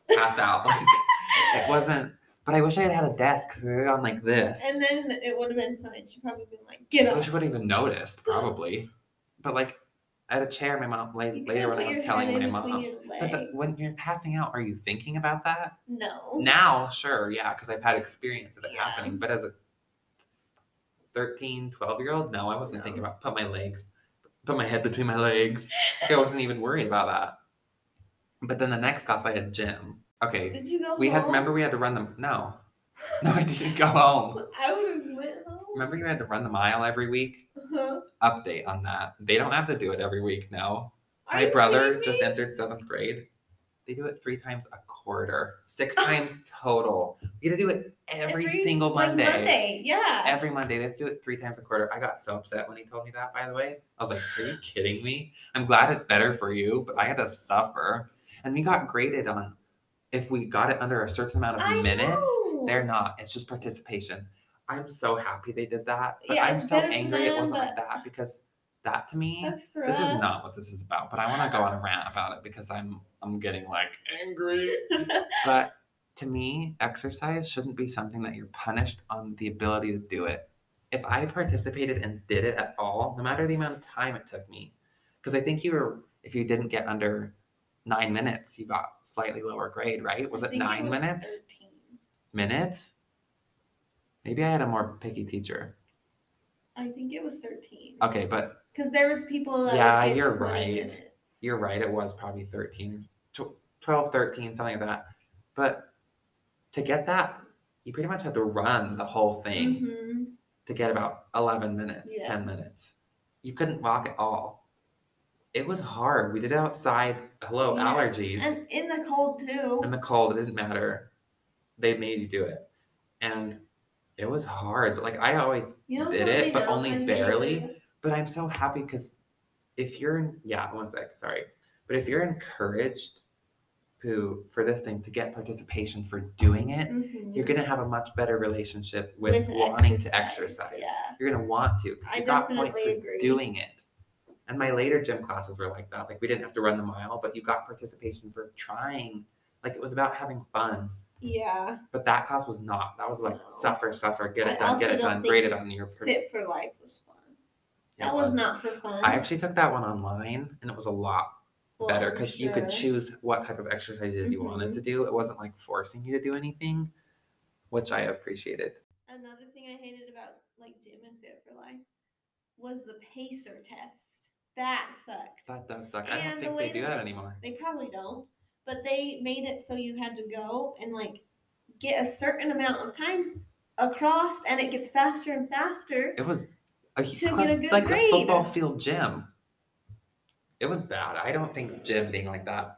pass out. Like it wasn't. But I wish I had had a desk because we were on like this. And then it would have been fine. She'd probably been like, "Get I up." wish I would have even noticed, probably. But like, I had a chair. My mom la- later when I was telling my mom. But the, when you're passing out, are you thinking about that? no. Now, sure, yeah, because I've had experience of it Yeah. happening. But as a 13, 12 year old, no, I wasn't No. thinking about put my legs, put my head between my legs. I wasn't even worried about that. But then the next class, I had gym. Okay, Did you go we had home? remember we had to run them. No, no, I didn't go home. I would have went home. Remember you had to run the mile every week. Uh-huh. update on that. They don't have to do it every week now. Are My brother just entered seventh grade. They do it three times a quarter, six times total. You got to do it every, single like, Monday. Monday, yeah. Every Monday, they have to do it three times a quarter. I got so upset when he told me that, by the way. I was like, Are you kidding me? I'm glad it's better for you, but I had to suffer. And we got graded on if we got it under a certain amount of I minutes. know. They're not. It's just participation. I'm so happy they did that. But Yeah, I'm so angry it wasn't like that because that to me, this us. is not what this is about. But I want to go on a rant about it because I'm I'm getting like angry. But to me, exercise shouldn't be something that you're punished on the ability to do it. If I participated and did it at all, no matter the amount of time it took me, because I think you were if you didn't get under nine minutes, you got slightly lower grade, right? Was it nine was minutes? 13. Minutes? Maybe I had a more picky teacher. I think it was 13. Okay, but Because there was people that Yeah, you're right. minutes. you're right. It was probably 13, 12, 13, something like that. But to get that, you pretty much had to run the whole thing Mhm. to get about 11 minutes, Yeah. 10 minutes. You couldn't walk at all. It was hard. We did it outside. Hello, Yeah, allergies. And in the cold too. in the cold, it didn't matter. They made you do it. And it was hard. Like I always You know did it, but only barely. But I'm so happy because if you're in, yeah, one sec, sorry. But if you're encouraged to for this thing to get participation for doing it, Mhm. you're gonna have a much better relationship with, With wanting to exercise, exercise. yeah. You're gonna want to because you got points for agree. doing it. And my later gym classes were like that. Like we didn't have to run the mile, but you got participation for trying. Like it was about having fun. Yeah. But that class was not. That was like No. suffer, suffer, get I it done, get it done, grade it on your. per- Fit for life was fun. That was, not for fun. I actually took that one online, and it was a lot Well, better because you could choose what type of exercises you wanted Mhm. to do. It wasn't like forcing you to do anything, which I appreciated. Another thing I hated about like gym and Fit for Life was the pacer test. That sucked. That does suck. I don't And the think way they do that that anymore. They probably don't, but they made it so you had to go and like get a certain amount of times across, and it gets faster and faster. It was a, To get a good like a football field gym. It was bad. I don't think gym being like that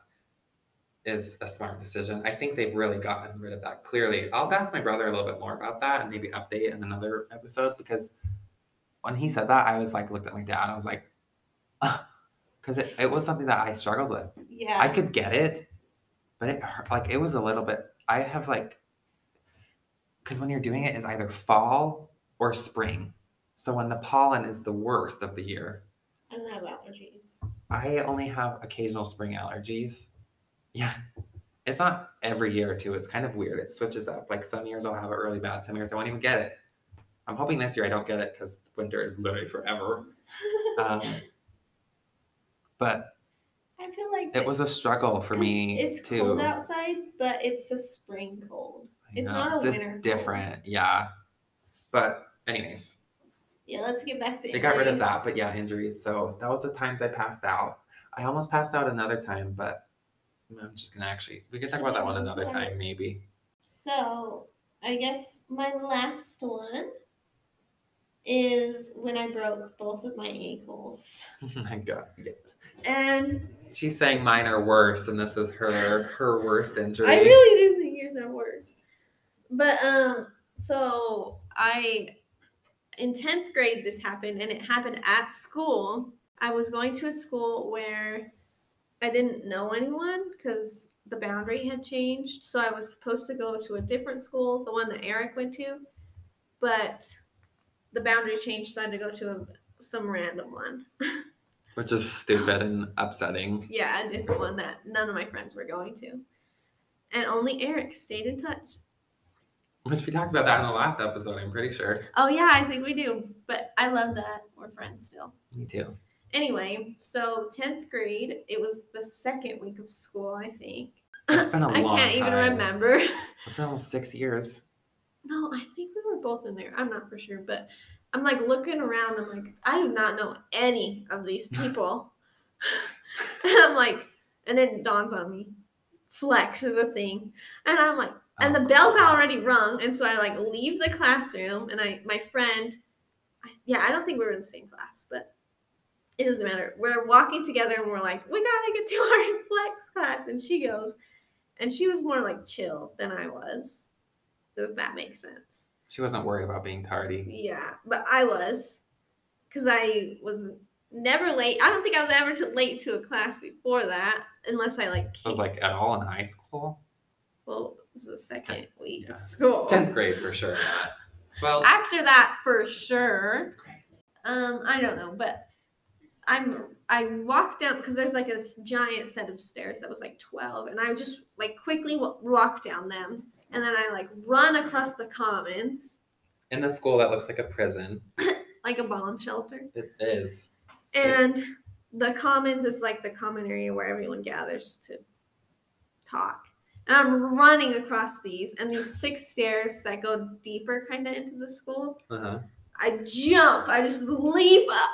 is a smart decision. I think they've really gotten rid of that. Clearly, I'll ask my brother a little bit more about that and maybe update in another episode because when he said that, I was like, looked at my dad. I was like, because it, it was something that I struggled with. Yeah. I could get it, but it hurt- like it was a little bit. I have like because when you're doing it is either fall or spring. So when the pollen is the worst of the year, I don't have allergies. I only have occasional spring allergies. Yeah. It's not every year too. It's kind of weird. It switches up. Like some years I'll have it really bad. Some years I won't even get it. I'm hoping this year I don't get it because winter is literally forever. Um, but I feel like it was a struggle for me It's too. cold outside, but it's a spring cold. It's not a it's winter cold. different, yeah. But anyways, Yeah, let's get back to injuries. they got rid of that. But yeah, injuries. So that was the times I passed out. I almost passed out another time, but I'm just gonna actually we can talk about that one another time maybe. So I guess my last one is when I broke both of my ankles. Oh my god. And She's saying mine are worse, and this is her her worst injury. I really didn't think yours are worse. But um so I in 10th grade this happened and it happened at school. I was going to a school where I didn't know anyone because the boundary had changed. So I was supposed to go to a different school, the one that Eric went to, but the boundary changed, so I had to go to a, some random one. which is stupid and upsetting. Yeah, a different one that none of my friends were going to. And only Eric stayed in touch. Which we talked about that in the last episode, I'm pretty sure. Oh yeah, I think we do. But I love that we're friends still. Me too. Anyway, so tenth grade, it was the second week of school, I think. It's been a I long I can't even time. remember. It's almost six years. no, I think we were both in there. I'm not for sure, but I'm like looking around. I'm like, I do not know any of these people. and I'm like, and it dawns on me, flex is a thing, and I'm like. and Oh the bell's already rung and so i like leave the classroom and i my friend I, yeah i don't think we were in the same class but it doesn't matter we're walking together and we're like we gotta get to our flex class and she goes and she was more like chill than i was if that makes sense She wasn't worried about being tardy. yeah but i was because i was never late i don't think i was ever t- late to a class before that unless i like I was like at all in high school. well it was the second week Yeah. of school Tenth grade for sure. Well, after that for sure um i don't know but i'm i walked down because there's like this giant set of stairs that was like 12 and i just like quickly w- walk down them and then i like run across the commons in the school that looks like a prison. like a bomb shelter It is. and the commons is like the common area where everyone gathers to talk and i'm running across these and these six stairs that go deeper kind of into the school Uh-huh. I jump. I just leap up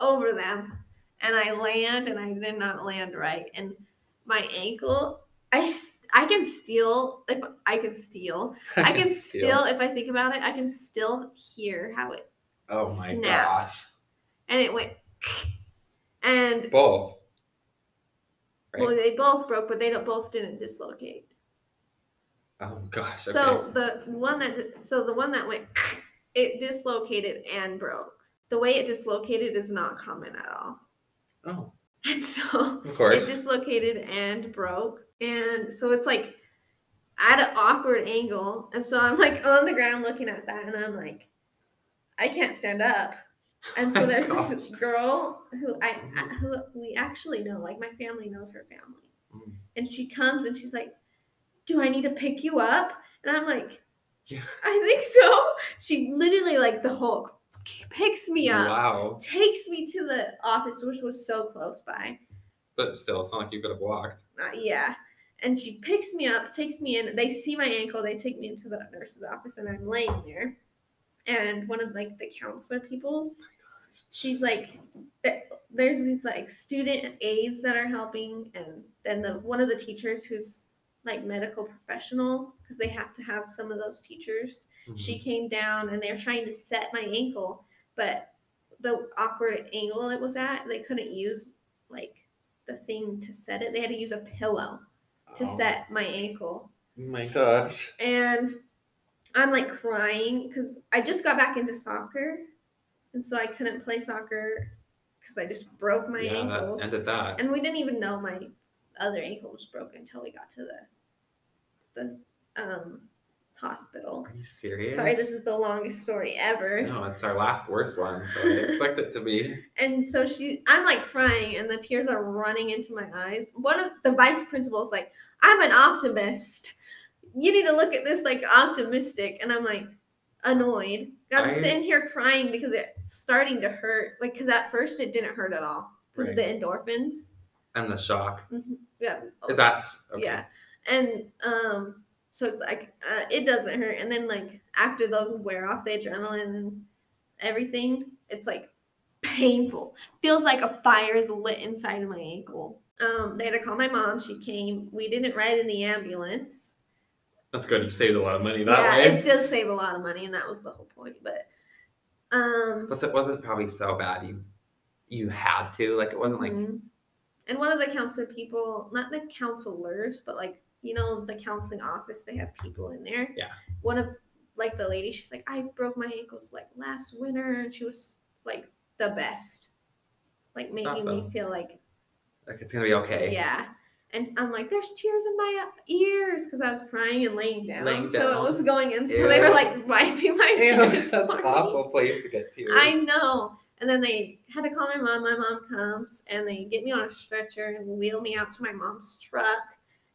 over them, and I land, and I did not land right, and my ankle. I, I can steal if I can steal. I can still if I think about it, I can still hear how it Oh my snap. gosh. and it went and Both. Right. well they both broke, but they don't both didn't dislocate. Oh gosh. Okay. So the one that so the one that went it dislocated and broke. The way it dislocated is not common at all. oh, And so of course. it dislocated and broke. And so it's like at an awkward angle. And so I'm like on the ground looking at that and I'm like, I can't stand up. And so my there's this girl who I who we actually know, like my family knows her family. Mm. And she comes and she's like, Do I need to pick you up? And I'm like, Yeah. I think so. She literally like the Hulk picks me up, Wow. takes me to the office, which was so close by. But still, it's not like you could have walked. Uh, yeah. And she picks me up, takes me in. They see my ankle. They take me into the nurse's office, and I'm laying there. And one of like the counselor people, she's like, there's these like student aides that are helping, and then the one of the teachers who's like medical professional because they have to have some of those teachers. She mm-hmm. came down and they were trying to set my ankle, but the awkward angle it was at, they couldn't use like the thing to set it. They had to use a pillow to Oh, set my ankle. My gosh. And I'm like crying because I just got back into soccer. And so I couldn't play soccer because I just broke my yeah, ankles. that ended that. And we didn't even know my other ankle was broken until we got to the the um, hospital. Are you serious? Sorry, this is the longest story ever. No, it's our last worst one, so I expect it to be. And so she, I'm like crying, and the tears are running into my eyes. One of the vice principals like, "I'm an optimist. You need to look at this like optimistic." And I'm like, annoyed. I'm I- sitting here crying because it's starting to hurt. Like, because at first it didn't hurt at all because of the endorphins. And the shock. Yeah. Is that okay? Yeah. And um, so it's like uh, it doesn't hurt, and then like after those wear off, the adrenaline and everything, it's like painful. Feels like a fire is lit inside of my ankle. Um, they had to call my mom. She came. We didn't ride in the ambulance. That's good. You saved a lot of money that yeah, way. it does save a lot of money, and that was the whole point. But um, Plus, it wasn't probably so bad. You you had to like it wasn't like mhm. and one of the counselor people, not the counselors, but like you know the counseling office, they have people in there. Yeah. One of like the lady, she's like, I broke my ankles like last winter, and she was like the best, like making me feel like like it's gonna be okay. yeah. And I'm like, there's tears in my ears because I was crying and laying down. Laying So it was going in. So they were Ew. like wiping my Ew, tears. that's an awful place to get tears. I know. And then they had to call my mom. My mom comes and they get me on a stretcher and wheel me out to my mom's truck.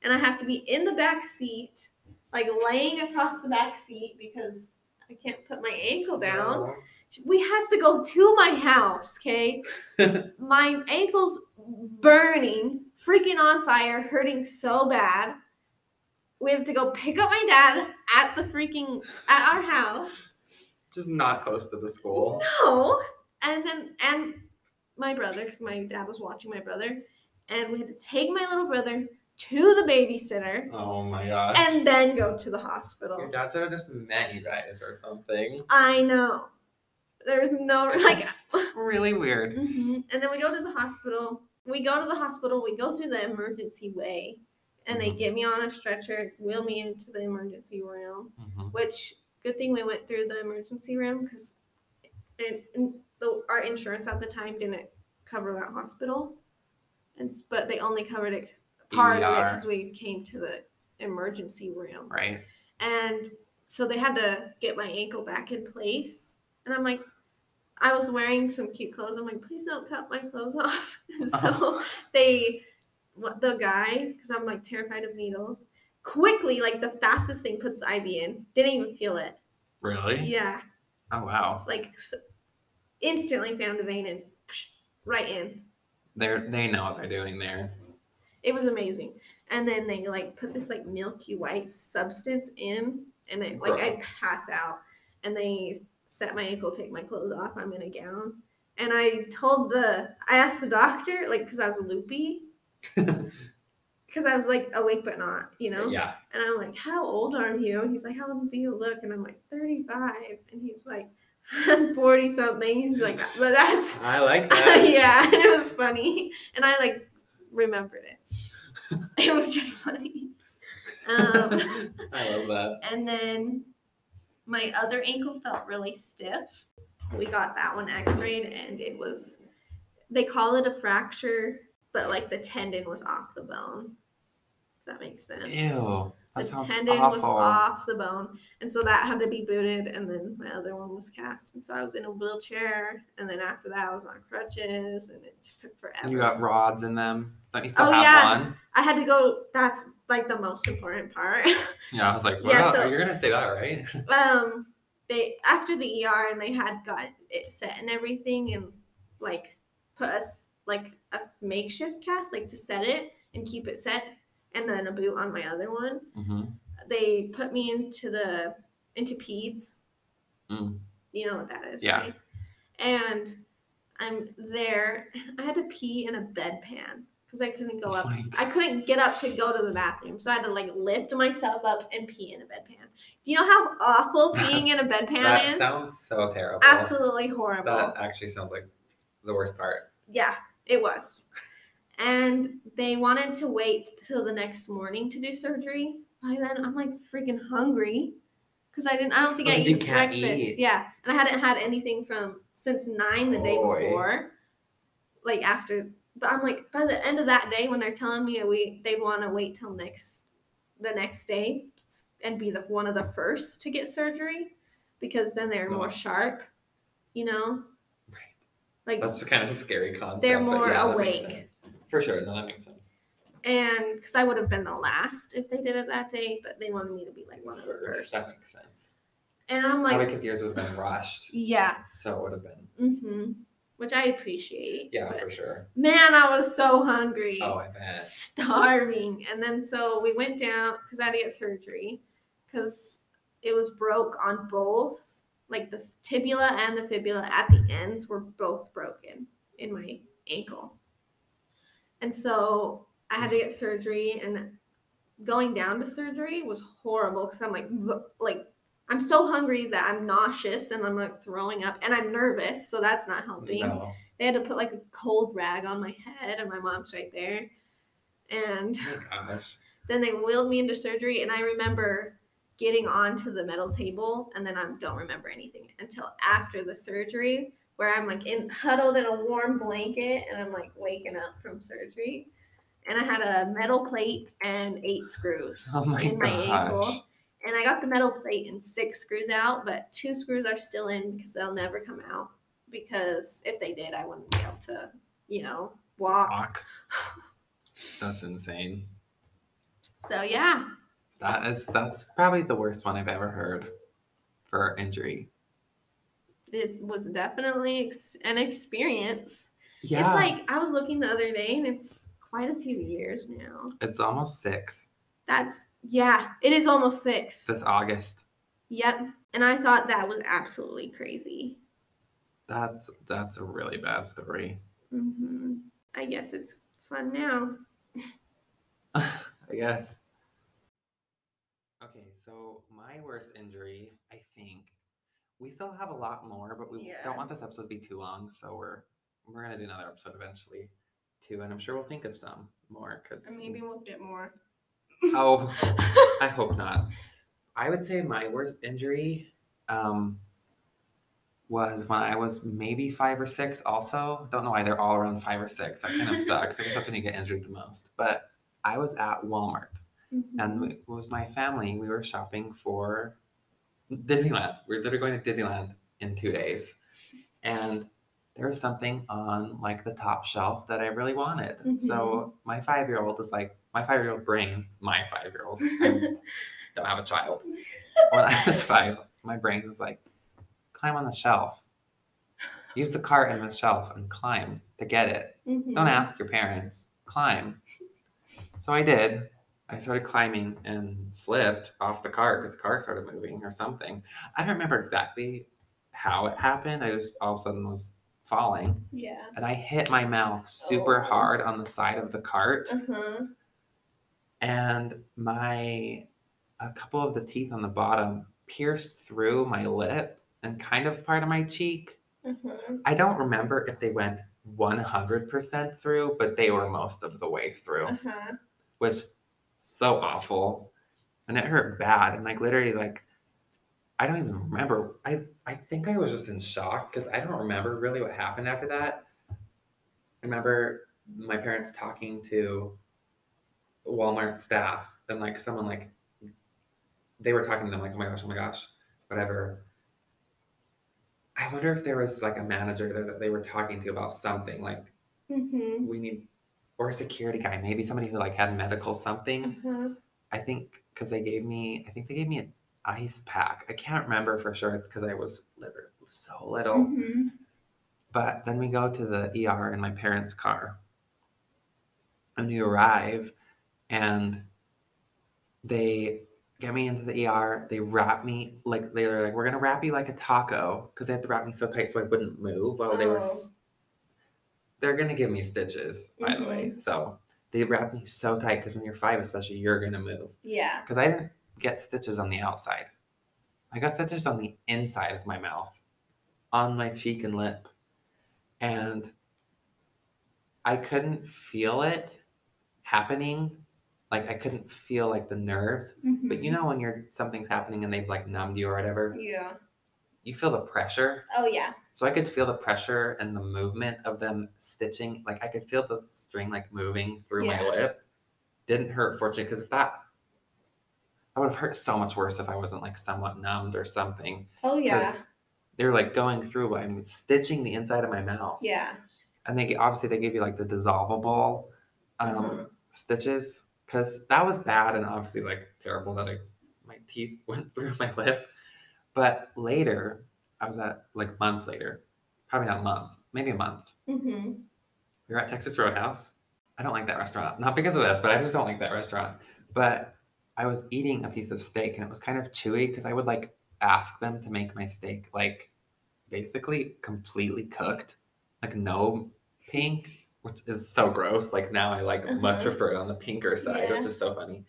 And I have to be in the back seat, like laying across the back seat because I can't put my ankle down. We have to go to my house, okay? my ankle's burning, freaking on fire, hurting so bad. We have to go pick up my dad at the freaking at our house. Just not close to the school. No. And then and my brother, because my dad was watching my brother, and we had to take my little brother to the babysitter Oh my gosh. and then go to the hospital. Your dad should have just met you guys or something. I know. There's no like That's really weird. Mhm. And then we go to the hospital. We go to the hospital. We go through the emergency way, and they Mhm. get me on a stretcher, wheel me into the emergency room. Mhm. Which good thing we went through the emergency room because, and, and our insurance at the time didn't cover that hospital, and but they only covered it part of it because we came to the emergency room. Right. And so they had to get my ankle back in place. And I'm like, I was wearing some cute clothes. I'm like, please don't cut my clothes off. And so Uh-huh. they, what the guy, because I'm like terrified of needles, quickly, like the fastest thing, puts the IV in. Didn't even feel it. Really? Yeah, Oh wow. like s instantly found a vein and psh, right in. They're they know what they're doing there. It was amazing. And then they like put this like milky white substance in, and it, like I pass out. And they set my ankle, take my clothes off. I'm in a gown. And I told the, I asked the doctor, like, because I was loopy, because I was like awake but not, you know? Yeah. And I'm like, how old are you? And he's like, how old do you look? And I'm like, 35. And he's like, 40 something. He's like, but that's, I like that. yeah, and it was funny, and I like remembered it. It was just funny. Um, I love that. and then my other ankle felt really stiff. We got that one X-rayed, and it was. They call it a fracture, but like the tendon was off the bone. If that makes sense. Ew. The tendon was off the bone, and so that had to be booted, and then my other one was cast, and so I was in a wheelchair, and then after that I was on crutches, and it just took forever. You got rods in them. Don't you still Oh, have yeah. one? I had to go. That's like the most important part. Yeah, I was like, Yeah, so- you're gonna say that, right? um, they after the ER and they had got it set and everything and like put us like a makeshift cast like to set it and keep it set and then a boot on my other one. hmm They put me into the into peds. Mm. You know what that is, Yeah. right? And I'm there. I had to pee in a bedpan because I couldn't go Oh up. I couldn't get up to go to the bathroom, so I had to like lift myself up and pee in a bedpan. Do you know how awful peeing in a bedpan That is? sounds so terrible. Absolutely horrible. That actually sounds like the worst part. Yeah, it was. And they wanted to wait till the next morning to do surgery. By then, I'm like freaking hungry because I didn't. I don't think I ate breakfast. eat. Yeah, and I hadn't had anything from since nine the day Boy. before. Like after, but I'm like by the end of that day when they're telling me we they want to wait till next the next day and be the one of the first to get surgery because then they're more Oh. sharp, you know. Right. Like That's kind of a scary concept. They're more yeah, awake. For sure. No, that makes sense. and because I would have been the last if they did it that day, but they wanted me to be like one of the First. first. That makes sense. And I'm Probably like, because yours would have been rushed. yeah, So it would have been. hmm which I appreciate. Yeah, for sure. man, I was so hungry, Oh, I bet. starving, and then so we went down because I had to get surgery because it was broke on both, like the tibula and the fibula at the ends were both broken in my ankle, and so I had to get surgery and going down to surgery was horrible because I'm like like I'm so hungry that I'm nauseous and I'm like throwing up and I'm nervous, so that's not helping. No. They had to put like a cold rag on my head and my mom's right there. And Oh then they wheeled me into surgery and I remember getting onto the metal table and then I don't remember anything until after the surgery where I'm like in huddled in a warm blanket and I'm like waking up from surgery. And I had a metal plate and eight screws Oh my in my ankle. And I got the metal plate and six screws out, but two screws are still in because they'll never come out. Because if they did, I wouldn't be able to, you know, walk. Fuck. That's insane. So yeah, That is that's probably the worst one I've ever heard for injury. It was definitely ex- an experience. Yeah. It's like I was looking the other day, and it's quite a few years now. it's almost six That's yeah, it is almost six. this August. Yep, and I thought that was absolutely crazy. That's that's a really bad story. hmm I guess it's fun now. I guess. Okay, so my worst injury, I think we still have a lot more, but we Yeah. don't want this episode to be too long, so we're we're gonna do another episode eventually, too, and I'm sure we'll think of some more because maybe we'll get more. oh, I hope not. I would say my worst injury um, was when I was maybe five or six. Also, don't know why they're all around five or six. That kind of sucks. I guess that's when you get injured the most. But I was at Walmart, Mm-hmm. and it was my family. We were shopping for Disneyland. We're literally going to Disneyland in two days, and there was something on like the top shelf that I really wanted. So my five year old was like, my five year old brain, my five year old, don't have a child. When I was five, my brain was like, climb on the shelf. Use the cart in the shelf and climb to get it. Mhm. Don't ask your parents. Climb. So I did. I started climbing and slipped off the cart because the cart started moving or something. I don't remember exactly how it happened. I just all of a sudden was falling Yeah. and I hit my mouth super Oh. hard on the side of the cart huh. and my a couple of the teeth on the bottom pierced through my lip and kind of part of my cheek. Huh. I don't remember if they went 100% through, but they were most of the way through, Uh huh. which so awful. And it hurt bad. And like literally like I don't even remember. I I think I was just in shock because I don't remember really what happened after that. I remember my parents talking to Walmart staff and like someone like they were talking to them like, oh my gosh, oh my gosh, whatever. I wonder if there was like a manager there that they were talking to about something like Mhm. we need or a security guy, maybe somebody who like had medical something. Huh. I think because they gave me, I think they gave me an ice pack. I can't remember for sure. It's because I was literally so little. Mhm. But then we go to the ER in my parents' car. And we arrive and they get me into the ER. They wrap me like they were like, we're gonna wrap you like a taco because they had to wrap me so tight so I wouldn't move while they were. They're gonna give me stitches, by the way. Mm-hmm. So they wrapped me so tight because when you're five, especially, you're gonna move. Yeah. Because I didn't get stitches on the outside. I got stitches on the inside of my mouth, on my cheek and lip. And I couldn't feel it happening. Like I couldn't feel like the nerves. But you mm-hmm. know when you're something's happening and they've like numbed you or whatever, Yeah. You feel the pressure. Oh yeah. So I could feel the pressure and the movement of them stitching. Like I could feel the string like moving through my lip. Didn't hurt, fortunately, because if that, I would have hurt so much worse if I wasn't like somewhat numbed or something. Oh yeah. They were like going through. I'm stitching the inside of my mouth. Yeah. And they obviously they give you like the dissolvable um, Mhm. stitches because that was bad and obviously like terrible that I my teeth went through my lip. But later, I was at like months later, probably not a month, maybe a month. Mm-hmm. We were at Texas Roadhouse. I don't like that restaurant, not because of this, but I just don't like that restaurant. But I was eating a piece of steak and it was kind of chewy because I would like ask them to make my steak like basically completely cooked, like no pink, which is so gross. Like now I like much Uh-huh. prefer it on the pinker side, Yeah. which is so funny.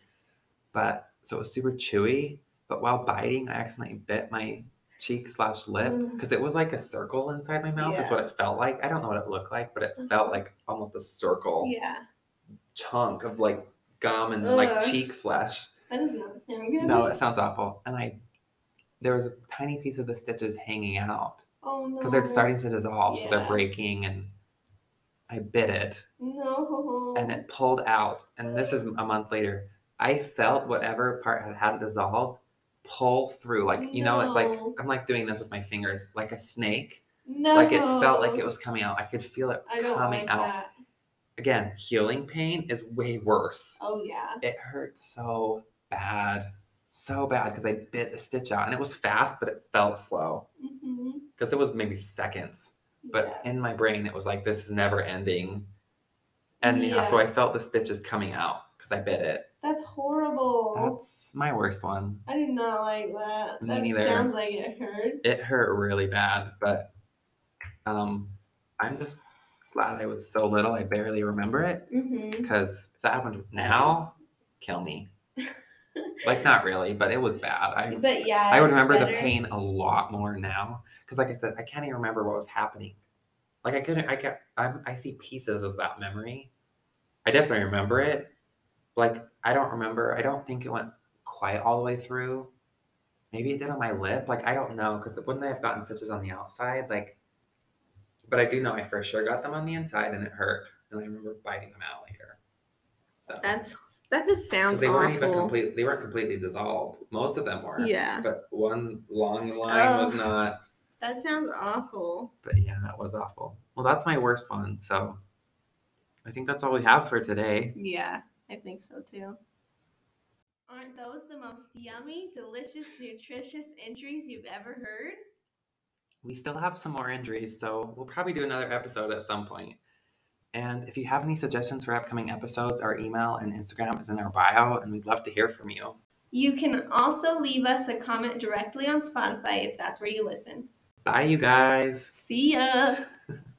But so it was super chewy. But while biting, I accidentally bit my cheek slash lip Mm. because it was like a circle inside my mouth, is what it felt like. I don't know what it looked like, but it Uh-huh. felt like almost a circle Yeah. chunk of like gum and like cheek flesh. That does not sound good. No, it sounds awful. And I, there was a tiny piece of the stitches hanging out Oh no. because they're starting to dissolve, so they're breaking, and I bit it No. and it pulled out. And this is a month later. I felt whatever part had hadn't dissolved pull through. Like you know, it's like No. I'm like doing this with my fingers, like a snake. No. Like it felt like it was coming out. I could feel it I don't coming like out. that. Again, healing pain is way worse. Oh yeah. It hurt so bad, so bad because I bit the stitch out and it was fast, but it felt slow Mm-hmm. because it was maybe seconds. But in my brain, it was like this is never ending. And yeah, so I felt the stitches coming out because I bit it. That's horrible. That's my worst one. I did not like that. Me that neither. sounds like it hurts. It hurt really bad, but um, I'm just glad I was so little. I barely remember it Mm-hmm. because if that happened now, kill me. Like not really, but it was bad. I But yeah. I would remember the pain a lot more now because, like I said, I can't even remember what was happening. Like I couldn't. I kept. I, I see pieces of that memory. I definitely remember it. Like I don't remember. I don't think it went quite all the way through. Maybe it did on my lip. Like I don't know because wouldn't they have gotten stitches on the outside? Like, but I do know I for sure got them on the inside and it hurt. And I remember biting them out later. So That's that just sounds they weren't even complete. They weren't completely dissolved. Most of them were. Yeah. But one long line was not. That sounds awful. But yeah, that was awful. Well, that's my worst one. So I think that's all we have for today. Yeah, I think so too. Aren't those the most yummy, delicious, nutritious injuries you've ever heard? We still have some more injuries, so we'll probably do another episode at some point. And if you have any suggestions for upcoming episodes, our email and Instagram is in our bio, and we'd love to hear from you. You can also leave us a comment directly on Spotify if that's where you listen. Bye, you guys. See ya!